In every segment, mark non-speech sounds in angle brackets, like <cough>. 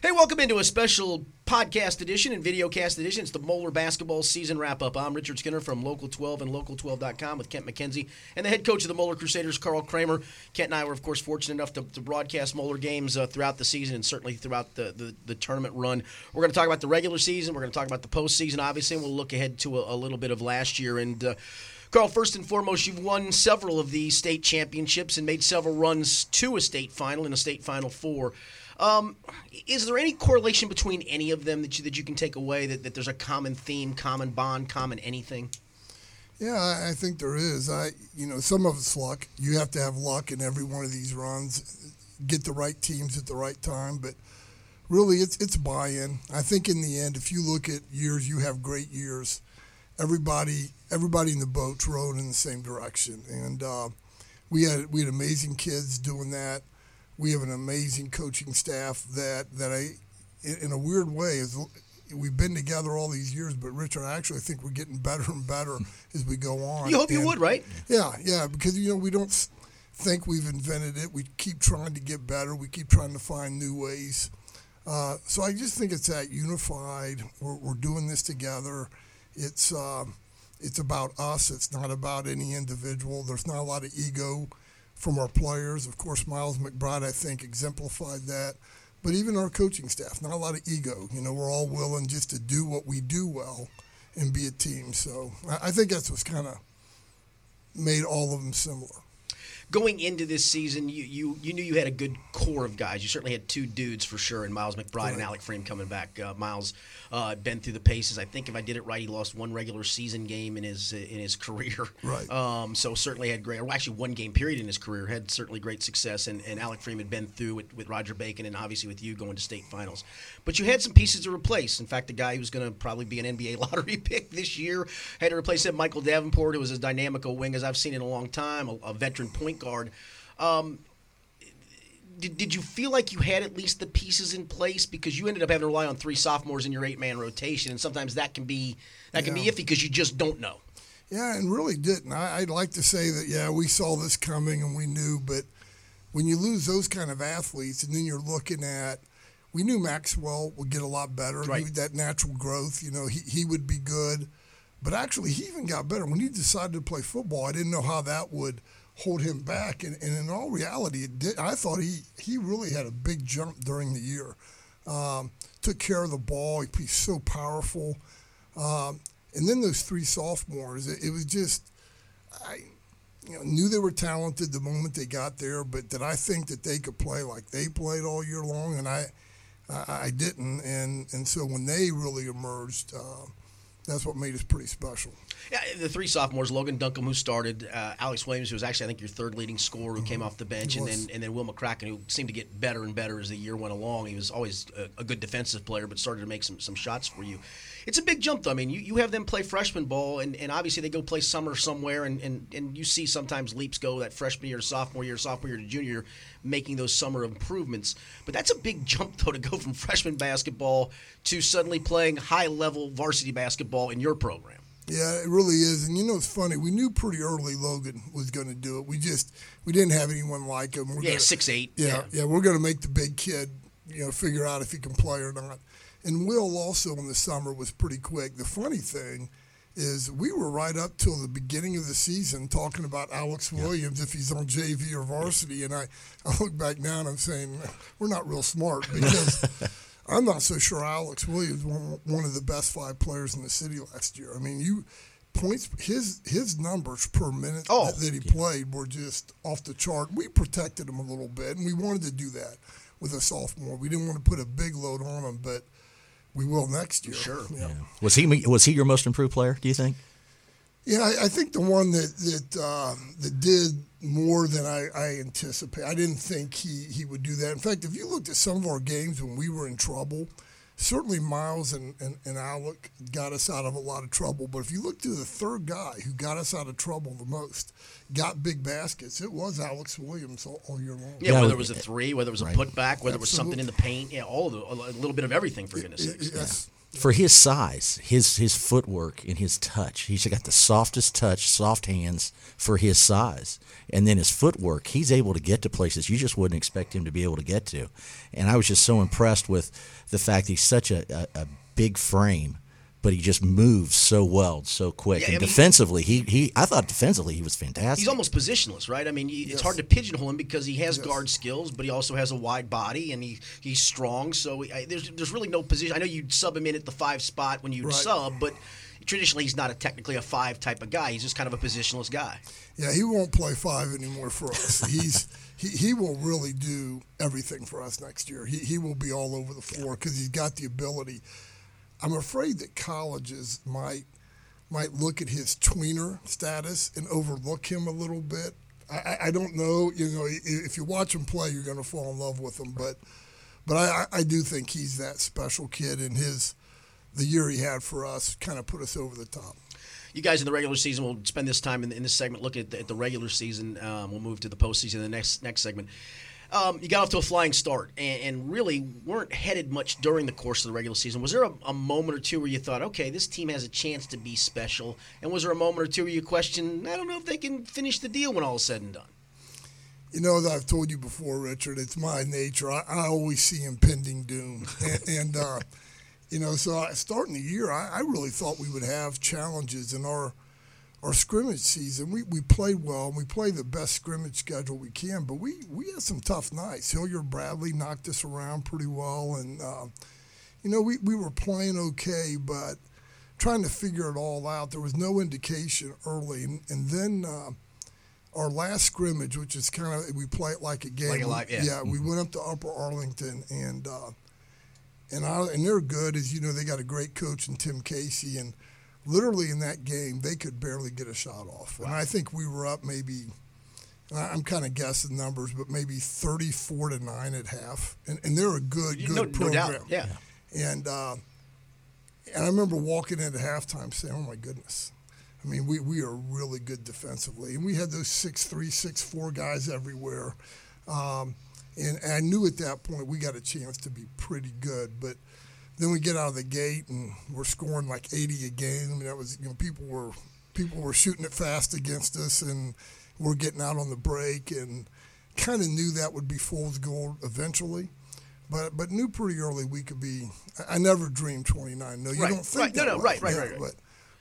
Hey, welcome into a special podcast edition and videocast edition. It's the Moeller basketball season wrap up. I'm Richard Skinner from Local 12 and Local12.com with Kent McKenzie and the head coach of the Moeller Crusaders, Carl Kremer. Kent and I were, of course, fortunate enough to, to broadcast Moeller games uh, throughout the season and certainly throughout the, the, the tournament run. We're going to talk about the regular season. We're going to talk about the postseason, obviously, and we'll look ahead to a, a little bit of last year. And uh, Carl, first and foremost, you've won several of the state championships and made several runs to a state final and a state final four. Um, is there any correlation between any of them that you that you can take away that, that there's a common theme, common bond, common anything? Yeah, I think there is. I, you know, some of it's luck. You have to have luck in every one of these runs, get the right teams at the right time. But really, it's it's buy-in. I think in the end, if you look at years, you have great years. Everybody, everybody in the boat's rowing in the same direction, and uh, we had we had amazing kids doing that we have an amazing coaching staff that that I, in a weird way, is we've been together all these years. But Richard, I actually think we're getting better and better <laughs> as we go on. You hope and, you would, right? Yeah, yeah, because you know we don't think we've invented it. We keep trying to get better. We keep trying to find new ways. Uh, so I just think it's that unified. We're, we're doing this together. It's uh, it's about us. It's not about any individual. There's not a lot of ego from our players. Of course, Miles McBride, I think, exemplified that. But even our coaching staff, not a lot of ego. You know, we're all willing just to do what we do well and be a team. So I think that's what's kind of made all of them similar going into this season, you, you you knew you had a good core of guys. You certainly had two dudes for sure, and Miles McBride right. and Alec Pfriem coming back. Uh, Miles uh, been through the paces. I think if I did it right, he lost one regular season game in his in his <laughs> career. Right. Um, so certainly had great, or actually one game period in his career had certainly great success. And, and Alec Pfriem had been through with, with Roger Bacon and obviously with you going to state finals. But you had some pieces to replace. In fact, the guy who's going to probably be an NBA <laughs> lottery pick this year had to replace him, Michael Davenport, who was as dynamic a wing as I've seen in a long time, a, a veteran point guard. Um, did, did you feel like you had at least the pieces in place because you ended up having to rely on three sophomores in your eight man rotation, and sometimes that can be that can yeah. be iffy because you just don't know. Yeah, and really didn't. I, would like to say that yeah, we saw this coming and we knew, but when you lose those kind of athletes, and then you're looking at, we knew Maxwell would get a lot better. Right. that natural growth, you know, he he would be good, but actually he even got better when he decided to play football. I didn't know how that would hold him back. And, and in all reality, it did. I thought he, he really had a big jump during the year. Um, took care of the ball. He, he's so powerful. Um, and then those three sophomores, it, it was just, I you know, knew they were talented the moment they got there, but did I think that they could play like they played all year long? And I, I, I didn't. And, and so when they really emerged, uh, that's what made us pretty special. Yeah, the three sophomores: Logan Duncomb, who started, uh, Alex Williams, who was actually I think your third leading scorer, who mm-hmm. came off the bench, and then and then Will McCracken, who seemed to get better and better as the year went along. He was always a, a, good defensive player, but started to make some some shots for you. It's a big jump, though. I mean, you, you have them play freshman ball, and, and obviously they go play summer somewhere, and, and, and you see sometimes leaps go that freshman year sophomore year, sophomore year to junior year, making those summer improvements. But that's a big <laughs> jump, though, to go from freshman basketball to suddenly playing high level varsity basketball in your program. Yeah, it really is. And you know, it's funny. We knew pretty early Logan was going to do it. We just we didn't have anyone like him. We're yeah, gonna, six eight. Yeah, yeah, yeah. We're going to make the big kid, you know, figure out if he can play or not. And Will also in the summer was pretty quick. The funny thing is we were right up till the beginning of the season talking about Alex Williams yeah. if he's on JV or varsity. And I, I look back now and I'm saying we're not real smart <laughs> because. I'm not so sure Alex Williams was one of the best five players in the city last year. I mean, you points his his numbers per minute oh, that, that, he yeah. played were just off the chart. We protected him a little bit, and we wanted to do that with a sophomore. We didn't want to put a big load on him, but we will next year. Sure. Yeah. Yeah. Was he was he your most improved player? Do you think? Yeah, I, I think the one that that uh, that did more than I, I anticipated. I didn't think he, he would do that. In fact, if you looked at some of our games when we were in trouble, certainly Miles and, and, and Alec got us out of a lot of trouble. But if you look to the third guy who got us out of trouble the most, got big baskets, it was Alex Williams all, all year long. Yeah, yeah, whether it was a three, whether it was a right. putback, whether Absolutely. it was something in the paint, yeah, all the, a little bit of everything, for goodness sakes. Yes. For his size, his his footwork and his touch, he's got the softest touch, soft hands for his size, and then his footwork, he's able to get to places you just wouldn't expect him to be able to get to. And I was just so impressed with the fact he's such a, a, a big frame but he just moves so well, so quick. Yeah, and I mean- defensively, he, he I thought defensively he was fantastic. He's almost positionless, right? I mean, you- it's hard to pigeonhole him because he has Yes. guard skills, but he also has a wide body and he, he's strong. So I, there's there's really no position. I know you'd sub him in at the five spot when you Right. sub, but traditionally he's not a technically a five type of guy. He's just kind of a positionless guy. Yeah, he won't play five anymore for us. <laughs> He's he, he will really do everything for us next year. He he will be all over the floor because he's got the ability. I'm afraid that colleges might might look at his tweener status and overlook him a little bit. I, I- don't know. You know, if you watch him play, you're going to fall in love with him. But but I, I do think he's that special kid, and his the year he had for us kind of put us over the top. You guys in the regular season will spend this time in, in this segment looking at the, at the regular season. Um, we'll move to the postseason in the next next segment. Um, you got off to a flying start and, and really weren't headed much during the course of the regular season. Was there a, a moment or two where you thought, okay, this team has a chance to be special? And was there a moment or two where you questioned, I don't know if they can finish the deal when all is said and done? You know, as I've told you before, Richard, it's my nature. I, I always see impending doom. <laughs> And, and uh, you know, so I, starting the year, I, I really thought we would have challenges in our our scrimmage season. We, we played well, and we played the best scrimmage schedule we can, but we, we had some tough nights. Hilliard Bradley knocked us around pretty well, and, uh, you know, we, we were playing okay, but trying to figure it all out. There was no indication early. And, and then. Uh, our last scrimmage, which is kind of we play it like a game. Like a live- yeah. we went up to Upper Arlington and uh, and I, and they're good as you know they got a great coach in Tim Casey and literally in that game they could barely get a shot off and I think we were up maybe I'm kind of guessing numbers but maybe 34 to nine at half and, and they're a good good no, no program doubt. Yeah. and uh, and I remember walking into halftime saying, "Oh my goodness." I mean, we, we are really good defensively, and we had those six three, six four guys everywhere. Um, and, and I knew at that point we got a chance to be pretty good. But then we get out of the gate and we're scoring like 80 a game. I mean, that was you know people were people were shooting it fast against us, and we're getting out on the break, and kind of knew that would be fool's gold eventually. But but knew pretty early we could be. I never dreamed 29. No, you Right, don't think right. No, that no, way. right, right, Yeah, right, right. But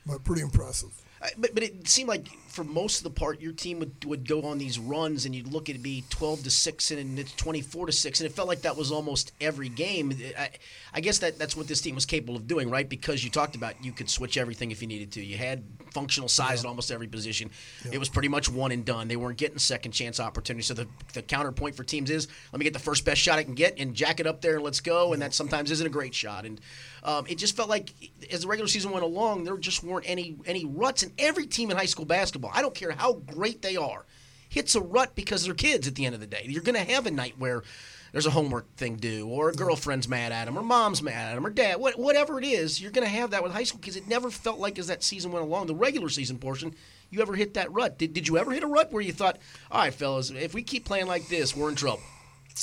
but pretty impressive. But, but it seemed like for most of the part, your team would, would go on these runs, and you'd look at it be twelve to six, and it's twenty four to six, and it felt like that was almost every game. I, I guess that that's what this team was capable of doing, right? Because you talked about you could switch everything if you needed to. You had functional size at almost every position. It was pretty much one and done. They weren't getting second chance opportunities. So the the counterpoint for teams is let me get the first best shot I can get and jack it up there and let's go. And that sometimes isn't a great shot. And um, it just felt like as the regular season went along, there just weren't any any ruts. And every team in high school basketball, I don't care how great they are, hits a rut because they're kids. At the end of the day, you're going to have a night where there's a homework thing due, or a girlfriend's mad at him, or mom's mad at him, or dad, what, whatever it is, you're going to have that with high school because it never felt like as that season went along, the regular season portion, you ever hit that rut. Did, did you ever hit a rut where you thought, all right, fellas, if we keep playing like this, we're in trouble?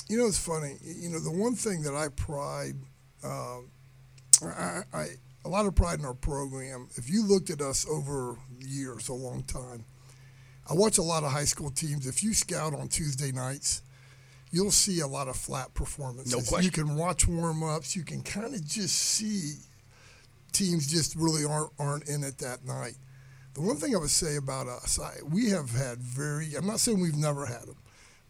You know, it's funny. You know, the one thing that I pride, um, I, I a lot of pride in our program. If you looked at us over years, a long time, I watch a lot of high school teams. If you scout on Tuesday nights, you'll see a lot of flat performances. No question. You can watch warm ups. You can kind of just see teams just really aren't aren't in it that night. The one thing I would say about us, I, we have had very. I'm not saying we've never had them,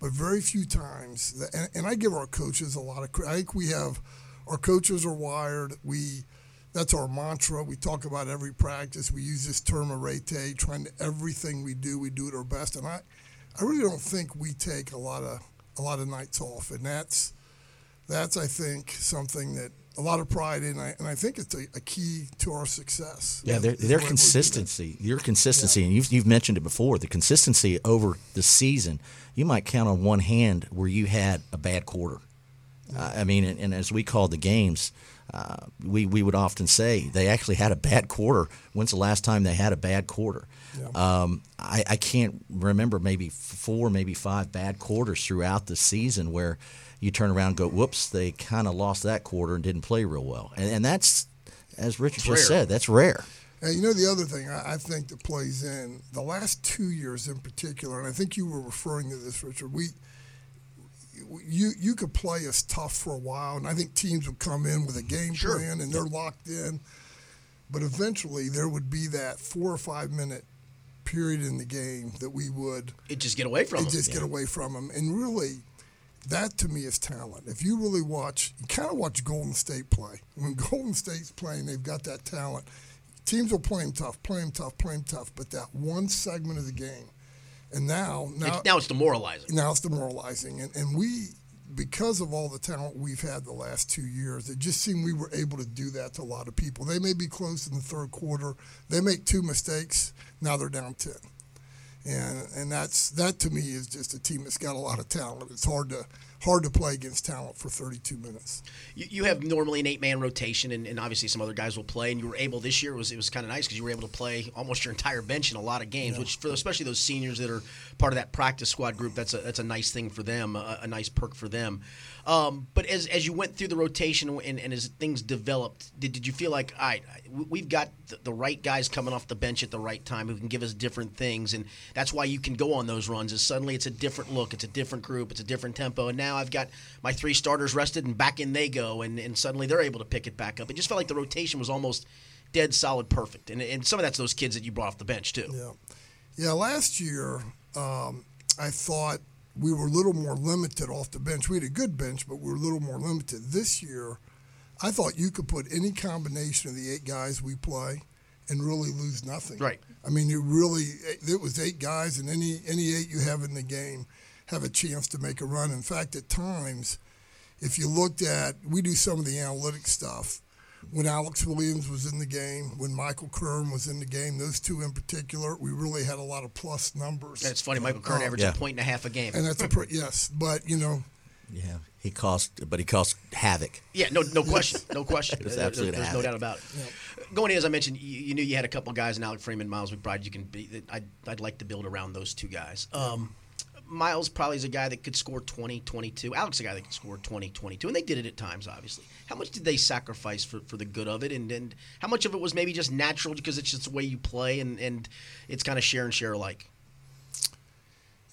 but very few times. That, and, and I give our coaches a lot of credit. I think we have our coaches are wired. We that's our mantra. We talk about every practice. We use this term arete, trying to everything we do, we do it our best. And I, I really don't think we take a lot of a lot of nights off, and that's that's I think something that a lot of pride in, and I think it's a, a key to our success. Yeah, their, their way we do that. consistency, your consistency, and you've, you've mentioned it before, the consistency over the season, you might count on one hand where you had a bad quarter. Uh, I mean, and, and as we called the games, uh, we, we would often say they actually had a bad quarter. When's the last time they had a bad quarter? Um, I, I can't remember maybe four, maybe five bad quarters throughout the season where you turn around and go, whoops, they kind of lost that quarter and didn't play real well. And, and that's as Richard It's just rare. said, that's rare. And you know the other thing I, I think that plays in the last two years in particular, and I think you were referring to this, Richard. We you you could play us tough for a while, and I think teams would come in with a game Sure. plan and they're locked in. But eventually, there would be that four or five minute period in the game that we would It just get away from them. just get away from them. And really, that to me is talent. If you really watch, you kind of watch Golden State play. When <laughs> Golden State's playing, they've got that talent. Teams will play them tough, play them tough, play them tough. But that one segment of the game, and now now It's- now it's demoralizing. now it's demoralizing. And, and we, because of all the talent we've had the last two years, it just seemed we were able to do that to a lot of people. They may be close in the third quarter. They make two mistakes. Now they're down 10. And, and that's that to me is just a team that's got a lot of talent. It's hard to hard to play against talent for 32 minutes. You, you have normally an eight man rotation, and, and obviously some other guys will play. And you were able this year it was it was kind of nice because you were able to play almost your entire bench in a lot of games, which for especially those seniors that are part of that practice squad group, that's a that's a nice thing for them, a, a nice perk for them. Um, but as, as you went through the rotation and, and as things developed, did, did you feel like, all right, we- we've got the, the right guys coming off the bench at the right time who can give us different things, and that's why you can go on those runs. Is suddenly it's a different look, it's a different group, it's a different tempo, and now I've got my three starters rested and back in they go, and, and suddenly they're able to pick it back up. It just felt like the rotation was almost dead solid perfect, and, and some of that's those kids that you brought off the bench too. Yeah, yeah. Last year, um, I thought we were a little more limited off the bench. We had a good bench, but we were a little more limited. This year, I thought you could put any combination of the eight guys we play and really lose nothing. Right. I mean, you really it was eight guys, and any any eight you have in the game have a chance to make a run. In fact, at times, if you looked at, we do some of the analytic stuff. When Alex Williams was in the game, when Michael Kern was in the game, those two in particular, we really had a lot of plus numbers. That's funny, Michael Kern Uh, averaged yeah. a point and a half a game. and that's a pre- yes, but you know, Yeah, he caused, but he caused havoc. Yeah, no, no question, no question. <laughs> It was There- absolute There's no doubt about it. Going in, as I mentioned, you, you knew you had a couple guys in Alec Freeman, Miles McBride. You can be. I'd, I'd like to build around those two guys. Um, Miles probably is a guy that could score 20, 22. Alex is a guy that could score 20, 22. And they did it at times, obviously. How much did they sacrifice for, for the good of it? And, and how much of it was maybe just natural because it's just the way you play and, and it's kind of share and share alike?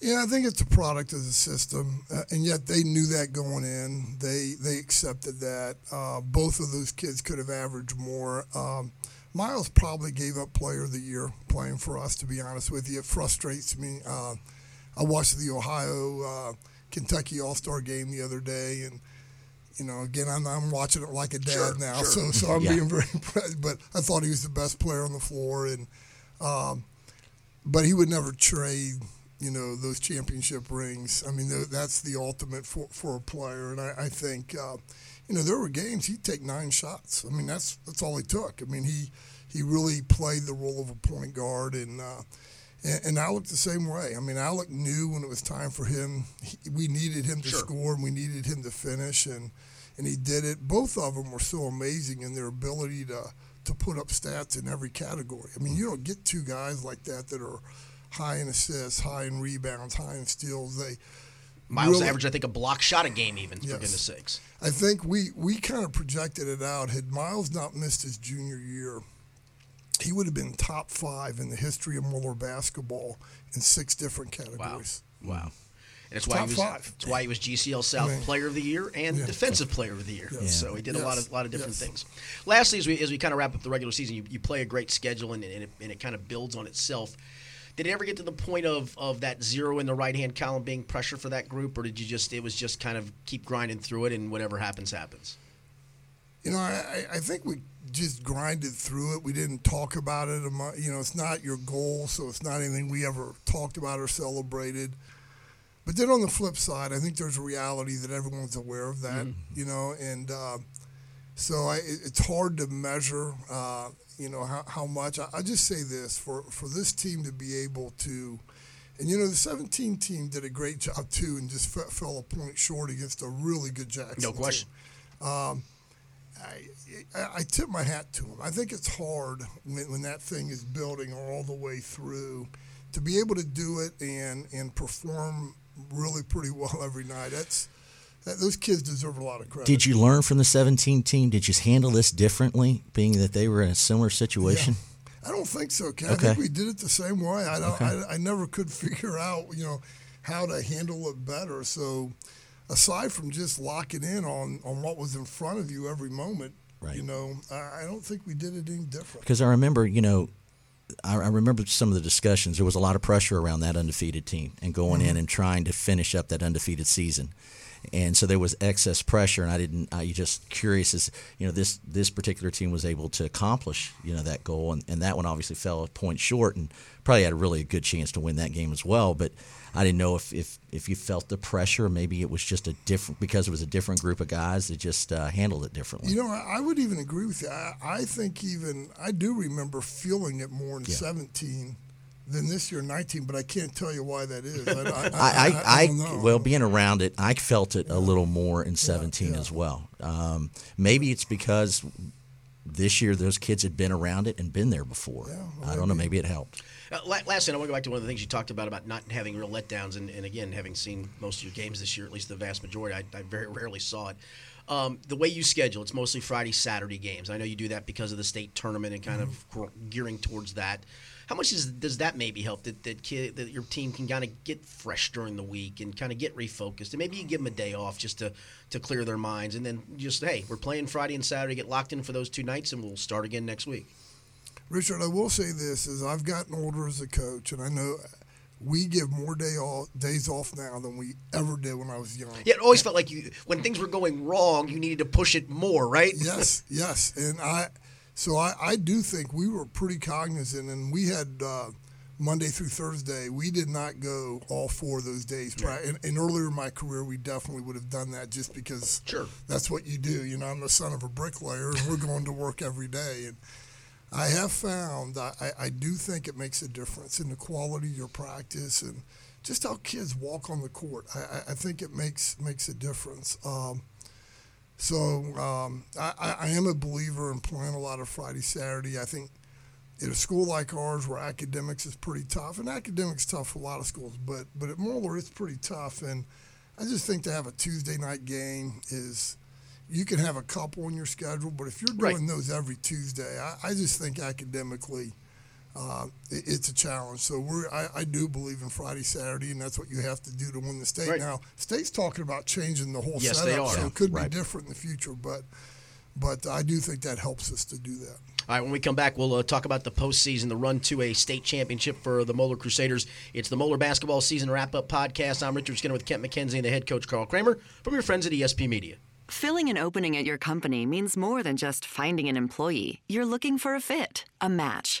Yeah, I think it's a product of the system, uh, and yet they knew that going in. They they accepted that. Uh, both of those kids could have averaged more. Um, Miles probably gave up Player of the Year playing for us. To be honest with you, it frustrates me. Uh, I watched the Ohio uh, Kentucky All Star game the other day, and you know, again, I'm, I'm watching it like a dad Sure, now, sure. so so I'm <laughs> Yeah. being very impressed. But I thought he was the best player on the floor, and um, but he would never trade, you know, those championship rings. I mean, that's the ultimate for, for a player. And I, I think, uh, you know, there were games he'd take nine shots. I mean, that's that's all he took. I mean, he he really played the role of a point guard, and uh, and, and Alec the same way. I mean, Alec knew when it was time for him. He, we needed him to Sure. score, and we needed him to finish, and and he did it. Both of them were so amazing in their ability to to put up stats in every category. I mean, you don't get two guys like that that are high in assists, high in rebounds, high in steals. They Miles really- averaged, I think, a block shot a game, even, for Yes. goodness sakes. I think we we kind of projected it out. Had Miles not missed his junior year, he would have been top five in the history of Moeller basketball in six different categories. Wow. Wow. And it's why Top he was five. it's why he was GCL South I mean, Player of the Year and Yeah. Defensive Player of the Year. Yes. So he did a lot Yes. of lot of different Yes. things. Lastly, as we as we kind of wrap up the regular season, you, you play a great schedule and, and, it, and it kind of builds on itself. Did it ever get to the point of, of that zero in the right hand column being pressure for that group, or did you just it was just kind of keep grinding through it and whatever happens happens? You know, I- I think we just grinded through it. We didn't talk about it. You know, it's not your goal, so it's not anything we ever talked about or celebrated. But then on the flip side, I think there's a reality that everyone's aware of that. You know, and uh, so I, it's hard to measure. Uh, you know how, how much. I, I just say this for for this team to be able to. And you know the 17 team did a great job too, and just fe- fell a point short against a really good Jackson. No team. question. I, I, tip my hat to him. I think it's hard when, when that thing is building all the way through to be able to do it and and perform really pretty <laughs> well every night. That's that, those kids deserve a lot of credit. Did you learn from the 17 team? Did you handle this differently, being that they were in a similar situation? I don't think so, Ken. Okay. I think we did it the same way. I, don't, Okay. I, I never could <laughs> figure out, you know, how to handle it better. So, aside from just locking in on, on what was in front of you every moment, Right. you know, I, I don't think we did it any different. Because I remember, you know, I, I remember some of the discussions. There was a lot of pressure around that undefeated team and going mm-hmm. in and trying to finish up that undefeated season. And so there was excess pressure, and I didn't. I just curious as you know this this particular team was able to accomplish you know that goal, and, and that one obviously fell a point short, and probably had a really good chance to win that game as well. But I didn't know if if, if you felt the pressure, maybe it was just a different because it was a different group of guys that just uh, handled it differently. You know, I, I would even agree with you. I, I think even, I do remember feeling it more in Yeah. 17 than this year, 19, but I can't tell you why that is. I, I, <laughs> I, I, I, I don't know. well, being around it, I felt it a little more in 17 yeah. as well. Um, maybe it's because this year those kids had been around it and been there before. Yeah, I don't know. Maybe it helped. Uh, last thing, I want to go back to one of the things you talked about about not having real letdowns, and, and again, having seen most of your games this year, at least the vast majority, I, I very <laughs> rarely saw it. Um, the way you schedule, it's mostly Friday, Saturday games. I know you do that because of the state tournament and kind of gearing towards that. How much is, does that maybe help that that, kid, that your team can kind of get fresh during the week and kind of get refocused, and maybe you give them a day off just to to clear their minds, and then just hey, we're playing Friday and Saturday, get locked in for those two nights, and we'll start again next week. Richard, I will say this: is I've gotten older as a coach, and I know we give more day off, days off now than we ever did when I was young. Yeah, it always felt like you when things were going wrong, you needed to push it more, right? <laughs> yes, yes, and I, so I, I do think we were pretty cognizant, and we had uh, Monday through Thursday. We did not go all four of those days. And, and earlier in my career, we definitely would have done that just because Sure. that's what you do. You know, I'm the son of a bricklayer, and we're going to work every day, and. I have found I, I- do think it makes a difference in the quality of your practice and just how kids walk on the court. I, I- think it makes makes a difference. Um, so um, I, I- am a believer in playing a lot of Friday, Saturday. I think in a school like ours where academics is pretty tough, and academics tough for a lot of schools, but but at Moeller it's pretty tough. And I just think to have a Tuesday night game is you can have a couple on your schedule, but if you're Right. doing those every Tuesday, I, I just think academically uh, it, it's a challenge. So we're I, I do believe in Friday, Saturday, and that's what you have to do to win the state. Right. Now, state's talking about changing the whole Yes, setup, they are. so it could right. be different in the future, but but I do think that helps us to do that. All right, when we come back, we'll uh, talk about the postseason, the run to a state championship for the Moeller Crusaders. It's the Moeller basketball season wrap up podcast. I'm Richard Skinner with Kent McKenzie and the head coach Carl Kremer from your friends at ESP Media. Filling an opening at your company means more than just finding an employee. You're looking for a fit, a match.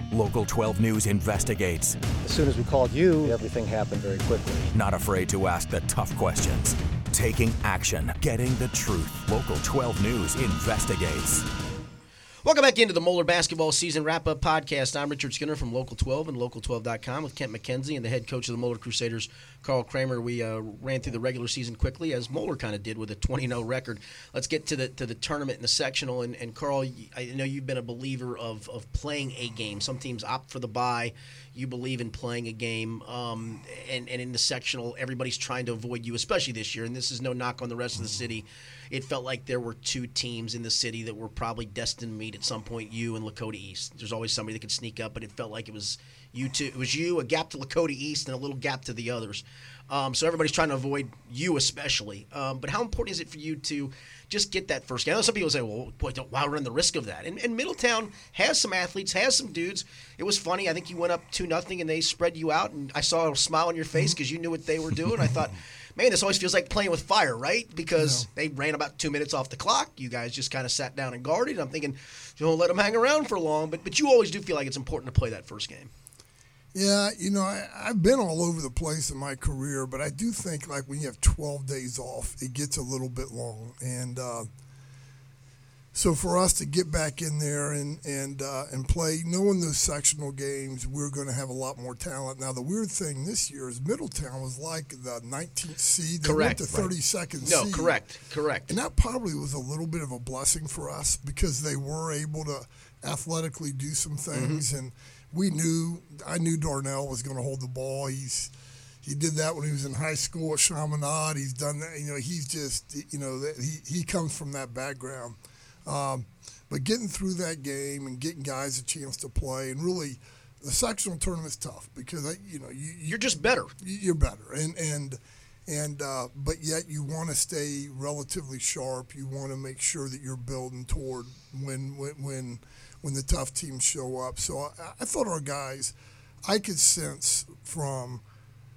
Local 12 News investigates. As soon as we called you, everything happened very quickly. Not afraid to ask the tough questions. Taking action, getting the truth. Local 12 News investigates. Welcome back into the Moeller basketball season wrap up podcast. I'm Richard Skinner from Local 12 and Local12.com with Kent McKenzie and the head coach of the Moeller Crusaders, Carl Kremer. We uh, ran through the regular season quickly, as Moeller kind of did with a 20 0 record. Let's get to the to the tournament and the sectional. And, and Carl, I know you've been a believer of, of playing a game. Some teams opt for the bye. You believe in playing a game. Um, and, and in the sectional, everybody's trying to avoid you, especially this year. And this is no knock on the rest of the city it felt like there were two teams in the city that were probably destined to meet at some point. You and Lakota East. There's always somebody that could sneak up, but it felt like it was you two. It was you, a gap to Lakota East, and a little gap to the others. Um, so everybody's trying to avoid you, especially. Um, but how important is it for you to just get that first game? I know some people say, "Well, boy, don't, why run the risk of that?" And, and Middletown has some athletes, has some dudes. It was funny. I think you went up two nothing, and they spread you out, and I saw a smile on your face mm-hmm. because you knew what they were doing. I thought <laughs> man, this always feels like playing with fire, right? Because they ran about two minutes off the clock. You guys just kind of sat down and guarded. I'm thinking, don't let them hang around for long. But but you always do feel like it's important to play that first game. Yeah, you know, I, I've been all over the place in my career, but I do think like when you have 12 days off, it gets a little bit long. And uh, so for us to get back in there and and uh, and play, knowing those sectional games, we're going to have a lot more talent. Now the weird thing this year is Middletown was like the 19th seed. They Correct. went to 32nd No, seed. correct, correct. And that probably was a little bit of a blessing for us because they were able to athletically do some things, and we knew I knew Darnell was going to hold the ball. He's he did that when he was in high school at Chaminade. He's done that. You know, he's just you know that he he comes from that background. Um, but getting through that game and getting guys a chance to play and really. The sectional tournament's tough because I- you know you, You're just better. you're better and and and uh, but yet you want to stay relatively sharp you want to make sure that you're building toward when when when when the tough teams show up. So I, I thought our guys I could sense from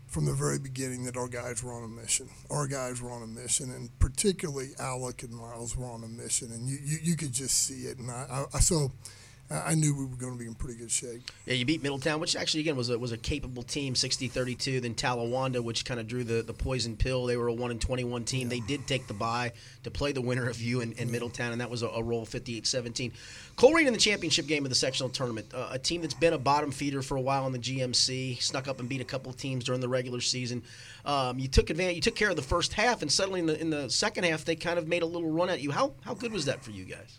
from the very beginning that our guys were on a mission. Our guys were on a mission and particularly Alec and Miles were on a mission and you, you, you could just see it. And I, I so I knew we were going to be in pretty good shape. Yeah, you beat Middletown, which actually again was a was a capable team, 60-32. Then Talawanda, which kind of drew the, the poison pill. They were a one and twenty one team. They did take the bye to play the winner of you and, and Middletown, and that was a, a roll 58-17. Colerain in the championship game of the sectional tournament, uh, a team that's been a bottom feeder for a while in the GMC, snuck up and beat a couple of teams during the regular season. Um, you took advantage. You took care of the first half, and suddenly in the in the second half, they kind of made a little run at you. How how good was that for you guys?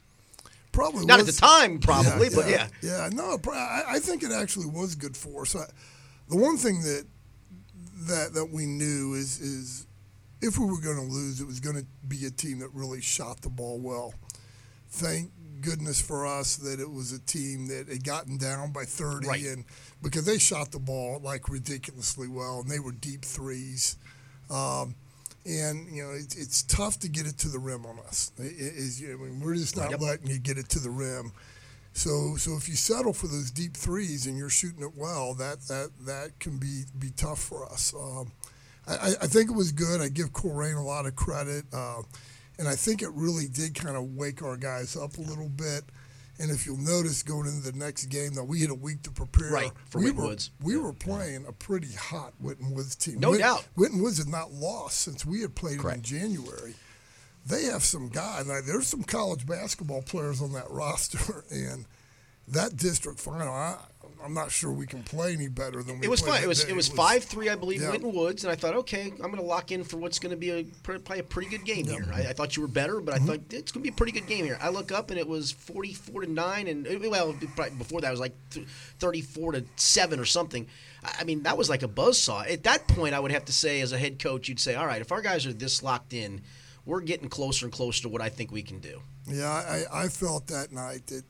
Probably Not at the time, probably, but yeah. yeah. No, I, I think it actually was good for us. I, the one thing that that that we knew is is if we were going to lose, it was going to be a team that really shot the ball well. Thank goodness for us that it was a team that had gotten down by 30 Right. and because they shot the ball like ridiculously well and they were deep threes. Um, and you know it's, it's tough to get it to the rim on us. It, it is, I mean, we're just not Yep. letting you get it to the rim. So so if you settle for those deep threes and you're shooting it well, that that that can be be tough for us. Um, I, I- think it was good. I give Colerain a lot of credit, uh, and I think it really did kind of wake our guys up a little bit. And if you'll notice, going into the next game, that we had a week to prepare. Right, for we were, Woods. We were playing a pretty hot Winton Woods team. No Win- doubt. Winton Woods had not lost since we had played them in January. They have some guys. Now, there's some college basketball players on that <laughs> roster, and that district final. I, I'm not sure we can play any better than we. It was fine. It was it was five three, I believe, yeah. Winton Woods, and I thought, okay, I'm going to lock in for what's going to be a pr- probably a pretty good game here. I, I thought you were better, but I Mm-hmm. thought it's going to be a pretty good game here. I look up and it was 44 to nine, and it- well, before that it was like 34 to seven or something. I mean, that was like a buzzsaw. At that point, I would have to say, as a head coach, you'd say, all right, if our guys are this locked in, we're getting closer and closer to what I think we can do. Yeah, I, I felt that night that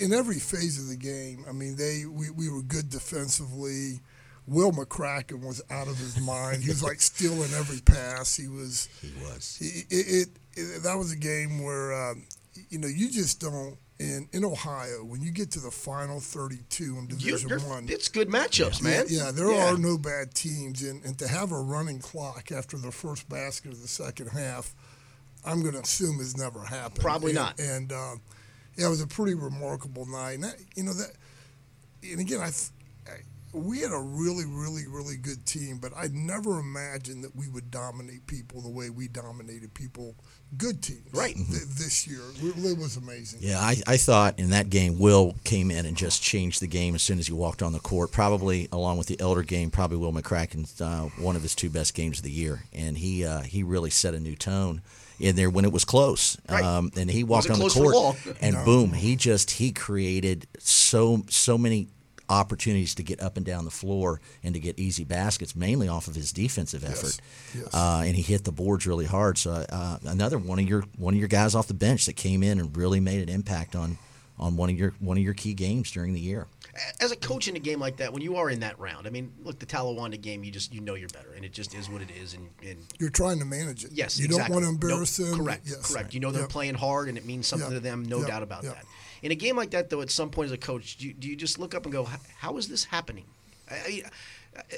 in every phase of the game, I mean, they we, we were good defensively. Will McCracken was out of his mind. He was like stealing every pass. He was. He was. It, it, it, that was a game where um, you know you just don't in in Ohio when you get to the final 32 in You- Division you're- One. it's good matchups, man. Yeah, yeah, there Yeah. are no bad teams, and, and to have a running clock after the first basket of the second half, I'm going to assume has never happened. Probably And- not. And um, yeah, it was a pretty remarkable night. And that, you know that, and again, I, I, we had a really, really, really good team, but I never imagined that we would dominate people the way we dominated people, good teams, Right. th- this year. It really was amazing. Yeah, I, I thought in that game, Will came in and just changed the game as soon as he walked on the court. Probably along with the Elder game, probably Will McCracken's uh, one of his two best games of the year, and he uh, he really set a new tone in there when it was close. Right. Um, and he walked on the court, long. <laughs> and boom, he just he created so so many opportunities to get up and down the floor and to get easy baskets, mainly off of his defensive effort. yes. Uh, and he hit the boards really hard. So uh, another one of your one of your guys off the bench that came in and really made an impact on on one of your one of your key games during the year. as a coach in a game like that, when you are in that round, I mean, look, the Talawanda game, you just you know you're better, and it just is what it is. And, and You're trying to manage it. yes, you exactly. don't want to embarrass No, them. Correct, Yes. correct. You know they're Yep. playing hard, and it means something Yep. to them. No Yep. doubt about Yep. that. In a game like that, though, at some point as a coach, do you, do you just look up and go, "How is this happening?" I,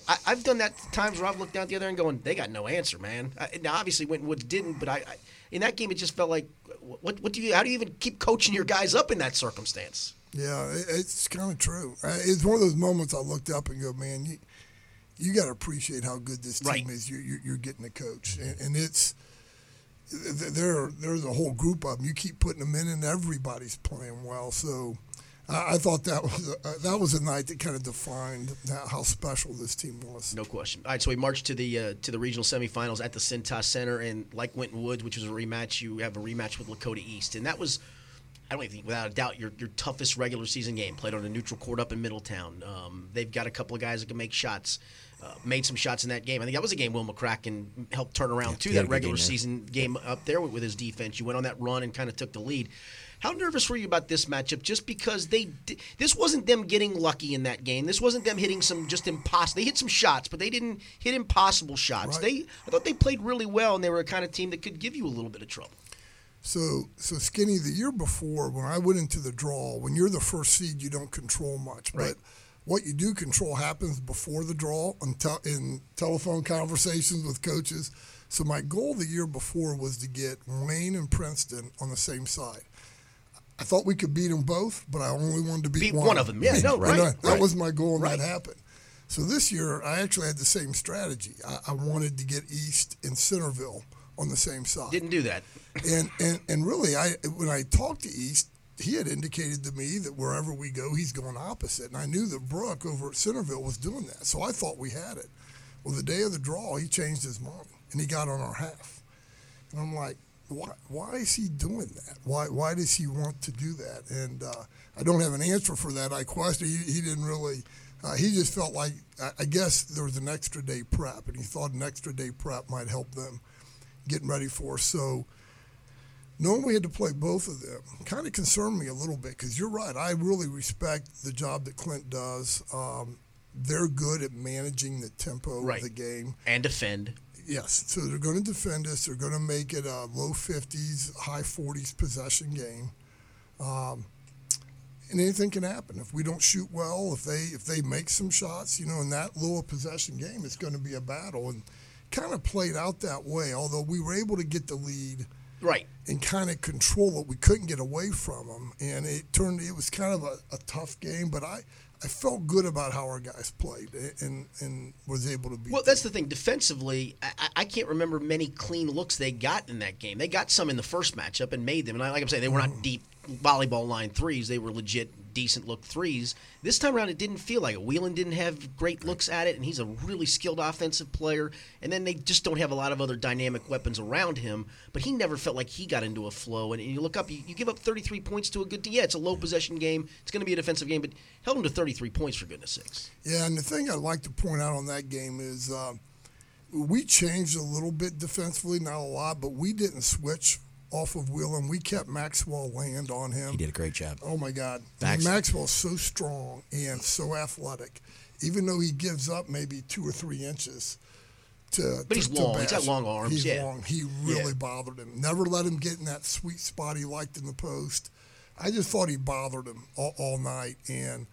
I, I've done that times where I've looked down the other end, going, "They got no answer, man." I, now, obviously, Winton Woods didn't, but I, I, in that game, it just felt like, what, what do you? How do you even keep coaching your guys up in that circumstance? Yeah, it's kind of true. It's one of those moments I looked up and go, man, you you got to appreciate how good this team Right. is. You're, you're, you're getting a coach, and, and it's there there's a whole group of them. You keep putting them in, and everybody's playing well. So I, I thought that was a, uh, that was a night that kind of defined how- how special this team was. No question. All right, so we marched to the uh, to the regional semifinals at the Cintas Center, and like Winton Woods, which was a rematch, you have a rematch with Lakota East, and that was, I don't even think, without a doubt, your your toughest regular season game. Played on a neutral court up in Middletown. Um, they've got a couple of guys that can make shots. Uh, made some shots in that game. I think that was a game Will McCracken helped turn around too. he That regular game season game up there with, with his defense. You went on that run and kind of took the lead. How nervous were you about this matchup? Just because they, this wasn't them getting lucky in that game. This wasn't them hitting some just impossible. They hit some shots, but they didn't hit impossible shots. Right. They, I thought they played really well, and they were a kind of team that could give you a little bit of trouble. So, so skinny. The year before, when I went into the draw, when you're the first seed, you don't control much. Right. But what you do control happens before the draw on tel- in telephone conversations with coaches. So my goal the year before was to get Wayne and Princeton on the same side. I thought we could beat them both, but I only wanted to beat, Beat one of them. Yeah, <laughs> no, right, that, that was my goal, and right. that happened. So this year, I actually had the same strategy. I, I wanted to get East and Centerville on the same side Didn't do that. <laughs> and and and really, I when I talked to East, he had indicated to me that wherever we go, he's going opposite, and I knew that Brooke over at Centerville was doing that, so I thought we had it. Well, the day of the draw, he changed his mind and he got on our half, and I'm like, why? Why is he doing that? Why? Why does he want to do that? And uh, I don't have an answer for that. I questioned. He, he didn't really. Uh, he just felt like I, I guess there was an extra day prep, and he thought an extra day prep might help them getting ready for. So knowing we had to play both of them kind of concerned me a little bit because you're right. I really respect the job that Clint does. Um, they're good at managing the tempo Right. of the game. And defend. Yes, so they're going to defend us. They're going to make it a low 50s, high 40s possession game. Um, and anything can happen if we don't shoot well. If they if they make some shots, you know, in that low possession game, it's going to be a battle. And kind of played out that way. Although we were able to get the lead Right. and kind of control it. We couldn't get away from them, and it turned. It was kind of a, a tough game, but I, I felt good about how our guys played and and was able to beat. Well, them. that's the thing. Defensively, I, I- can't remember many clean looks they got in that game. They got some in the first matchup and made them. And I, like I'm saying, they were Mm-hmm. not deep volleyball line threes. They were legit decent look threes. This time around, it didn't feel like it. Whelan didn't have great looks at it, and he's a really skilled offensive player. And then they just don't have a lot of other dynamic weapons around him. But he never felt like he got into a flow. And, you look up, you, you give up 33 points to a good team. Yeah, it's a low possession game. It's going to be a defensive game, but held him to 33 points for goodness sakes. Yeah, and the thing I'd like to point out on that game is uh, we changed a little bit defensively, not a lot, but we didn't switch off of Whelan. We kept Maxwell land on him. He did a great job. Oh my God, Max- Maxwell's so strong and so athletic. Even though he gives up maybe two or three inches to, But he's to- to long. He's got long arms, He's yeah. long. He really Yeah. bothered him. Never let him get in that sweet spot he liked in the post. I just thought he bothered him all, all night and.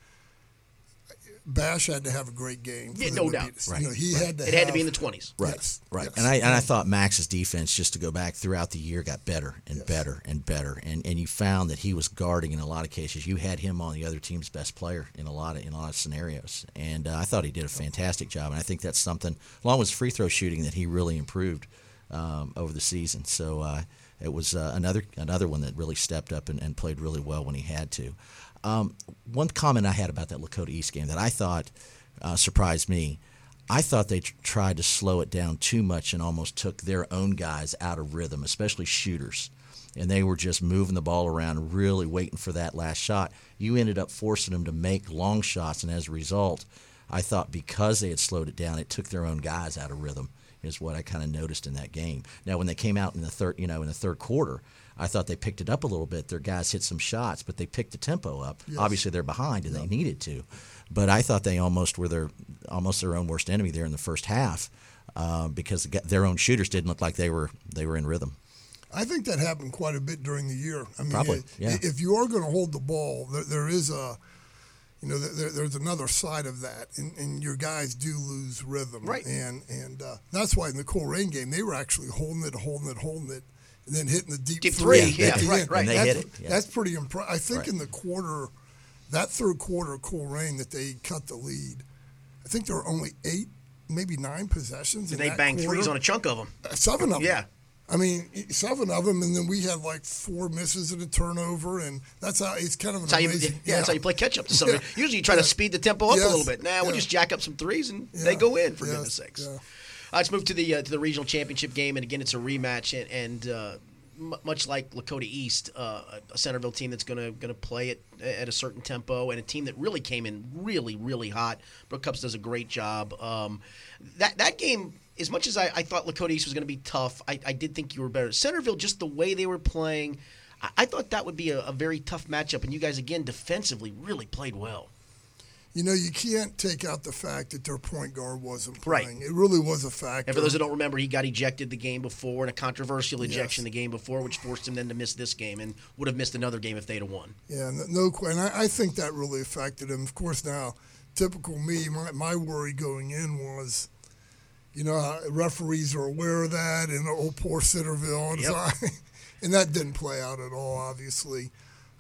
Bash had to have a great game. Yeah, no doubt. beat. Right. You know, he had to. It had to be in the 20s. Right, Yes, right. yes. And I and I thought Max's defense, just to go back throughout the year, got better and Yes. better and better. And and you found that he was guarding in a lot of cases. You had him on the other team's best player in a lot of in a lot of scenarios. And uh, I thought he did a fantastic job. And I think that's something, along with free throw shooting, that he really improved um, over the season. So. Uh, it was uh, another another one that really stepped up and, and played really well when he had to. Um, one comment I had about that Lakota East game that I thought uh, surprised me. I thought they tr- tried to slow it down too much and almost took their own guys out of rhythm, especially shooters. And they were just moving the ball around, really waiting for that last shot. You ended up forcing them to make long shots, and as a result, I thought because they had slowed it down, it took their own guys out of rhythm. Is what I kind of noticed in that game. Now, when they came out in the third, you know, in the third quarter, I thought they picked it up a little bit. Their guys hit some shots, but they picked the tempo up. Obviously, they're behind and they needed to, but I thought they almost were their almost their own worst enemy there in the first half uh, because their own shooters didn't look like they were they were in rhythm. I think that happened quite a bit during the year. I mean, Probably, yeah. if you are going to hold the ball, there, there is a, you know, there, there's another side of that, and, and your guys do lose rhythm, Right. And and uh, that's why in the Cool Colerain game they were actually holding it, holding it, holding it, and then hitting the deep, Deep three. three, at yeah, the right, end. right. And they that's, hit it, yeah. That's pretty impressive. I think Right. in the quarter, that third quarter, Colerain that they cut the lead. I think there were only eight, maybe nine possessions. in They that banged quarter. threes on a chunk of them. Uh, seven of them. Yeah. I mean, seven of them, and then we had like four misses and a turnover, and that's how it's kind of an That's how you, amazing. yeah, that's how you play catch up to somebody. <laughs> Yeah. Usually you try to speed the tempo up Yes. a little bit. Now we'll just jack up some threes and they go in for Yes. goodness sakes. Uh, let's move to the uh, to the regional championship game, and again, it's a rematch, and, and uh, m- much like Lakota East, uh, a Centerville team that's going to going to play it at a certain tempo, and a team that really came in really really hot. Brook Cupps does a great job. Um, that that game. As much as I, I thought Lakota East was going to be tough, I, I did think you were better. Centerville, just the way they were playing, I, I thought that would be a, a very tough matchup. And you guys, again, defensively, really played well. You know, you can't take out the fact that their point guard wasn't Right. playing. It really was a factor. And for those that don't remember, he got ejected the game before in a controversial ejection Yes. the game before, which forced him then to miss this game and would have missed another game if they'd have won. Yeah, no, no question. I, I think that really affected him. Of course, now, typical me, my, my worry going in was, you know, referees are aware of that, and oh, poor Centerville. And, so Yep. I- <laughs> and that didn't play out at all, obviously.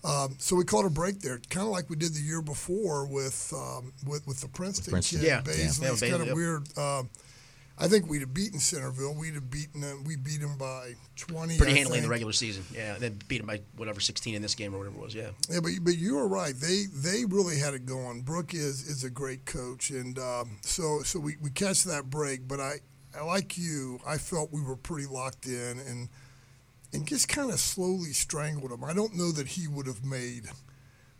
Um, so we caught a break there, kind of like we did the year before with um, with, with the Princeton, Princeton. kid, Yeah. Baisley. Yeah, It's Baisley, kind of weird. Um, I think we'd have beaten Centerville. We'd have beaten them. We beat them by 20. Pretty I handily in the regular season. Yeah, and then beat them by whatever 16 in this game or whatever it was. Yeah. Yeah, but but you were right. They they really had it going. Brook is is a great coach, and um, so so we, we catch that break. But I, I like you. I felt we were pretty locked in, and and just kind of slowly strangled him. I don't know that he would have made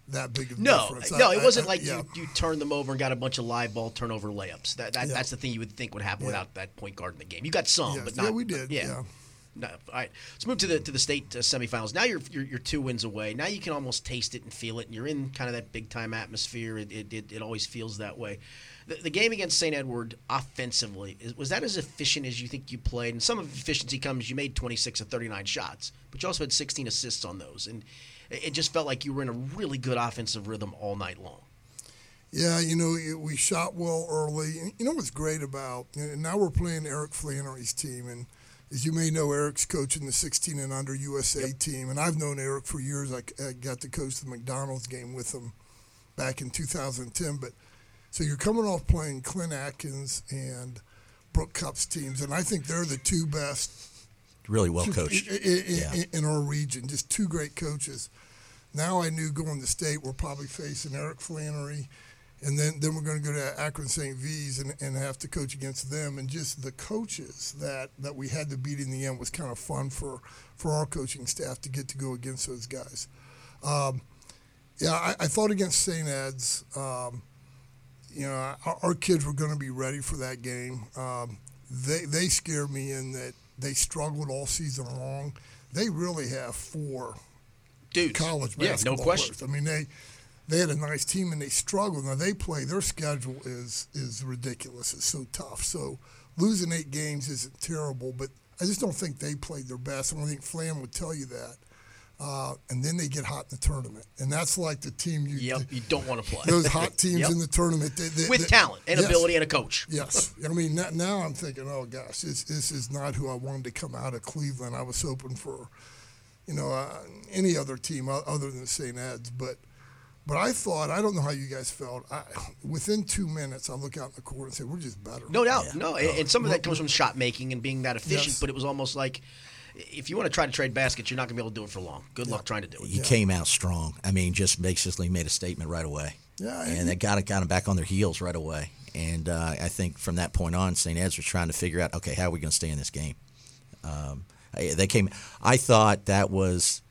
that big of a No, difference. no, I- it wasn't I- like yeah. you, you turned them over and got a bunch of live ball turnover layups. That, that Yeah. That's the thing you would think would happen Yeah. without that point guard in the game. You got some, Yes. but not. Yeah, we did, yeah. No, all right. Let's move to the to the state uh, semifinals. Now you're, you're you're two wins away. Now you can almost taste it and feel it, and you're in kind of that big time atmosphere. It it, it, it always feels that way. The, the game against St. Edward offensively is, was that as efficient as you think you played? And some of efficiency comes you made 26 of 39 shots, but you also had 16 assists on those, and it, it just felt like you were in a really good offensive rhythm all night long. Yeah, you know, it, we shot well early. And you know what's great about, and now we're playing Eric Flannery's team. And as you may know, Eric's coaching the 16 and under USA team. And I've known Eric for years. I, I got to coach the McDonald's game with him back in 2010. But so you're coming off playing Clint Atkins and Brook Cupps teams. And I think they're the two best Really well coached. i- i- i- Yeah. in our region. Just two great coaches. Now I knew going to state we're probably facing Eric Flannery, and then then we're going to go to Akron St. V's and, and have to coach against them. And just the coaches that, that we had to beat in the end was kind of fun for, for our coaching staff to get to go against those guys. Um, yeah, I, I thought against St. Ed's, um, you know, our, our kids were going to be ready for that game. Um, they they scared me in that they struggled all season long. They really have four Dudes. college yeah, basketball no question. players. I mean, they they had a nice team and they struggled. Now they play. Their schedule is is ridiculous. It's so tough. So losing eight games isn't terrible, but I just don't think they played their best. And I think Flam would tell you that. Uh, and then they get hot in the tournament, and that's like the team you. Yep, you don't want to play. Those hot <laughs> teams Yep. in the tournament they, they, with they- talent and Yes. ability and a coach. Yes, I mean now, now I'm thinking, oh gosh, this this is not who I wanted to come out of Cleveland. I was hoping for, you know, uh, any other team other than St. Ed's, but but I thought I don't know how you guys felt. I, within two minutes, I look out in the court and say, we're just better. No doubt. No, and, and some of that comes from shot making and being that efficient. Yes. But it was almost like if you want to try to trade baskets, you're not going to be able to do it for long. Good luck trying to do it. You came out strong. I mean, just basically made a statement right away. Yeah, and and- they got got them back on their heels right away. And uh, I think from that point on, St. Ed's was trying to figure out, okay, how are we going to stay in this game? Um, I- they came. I thought that was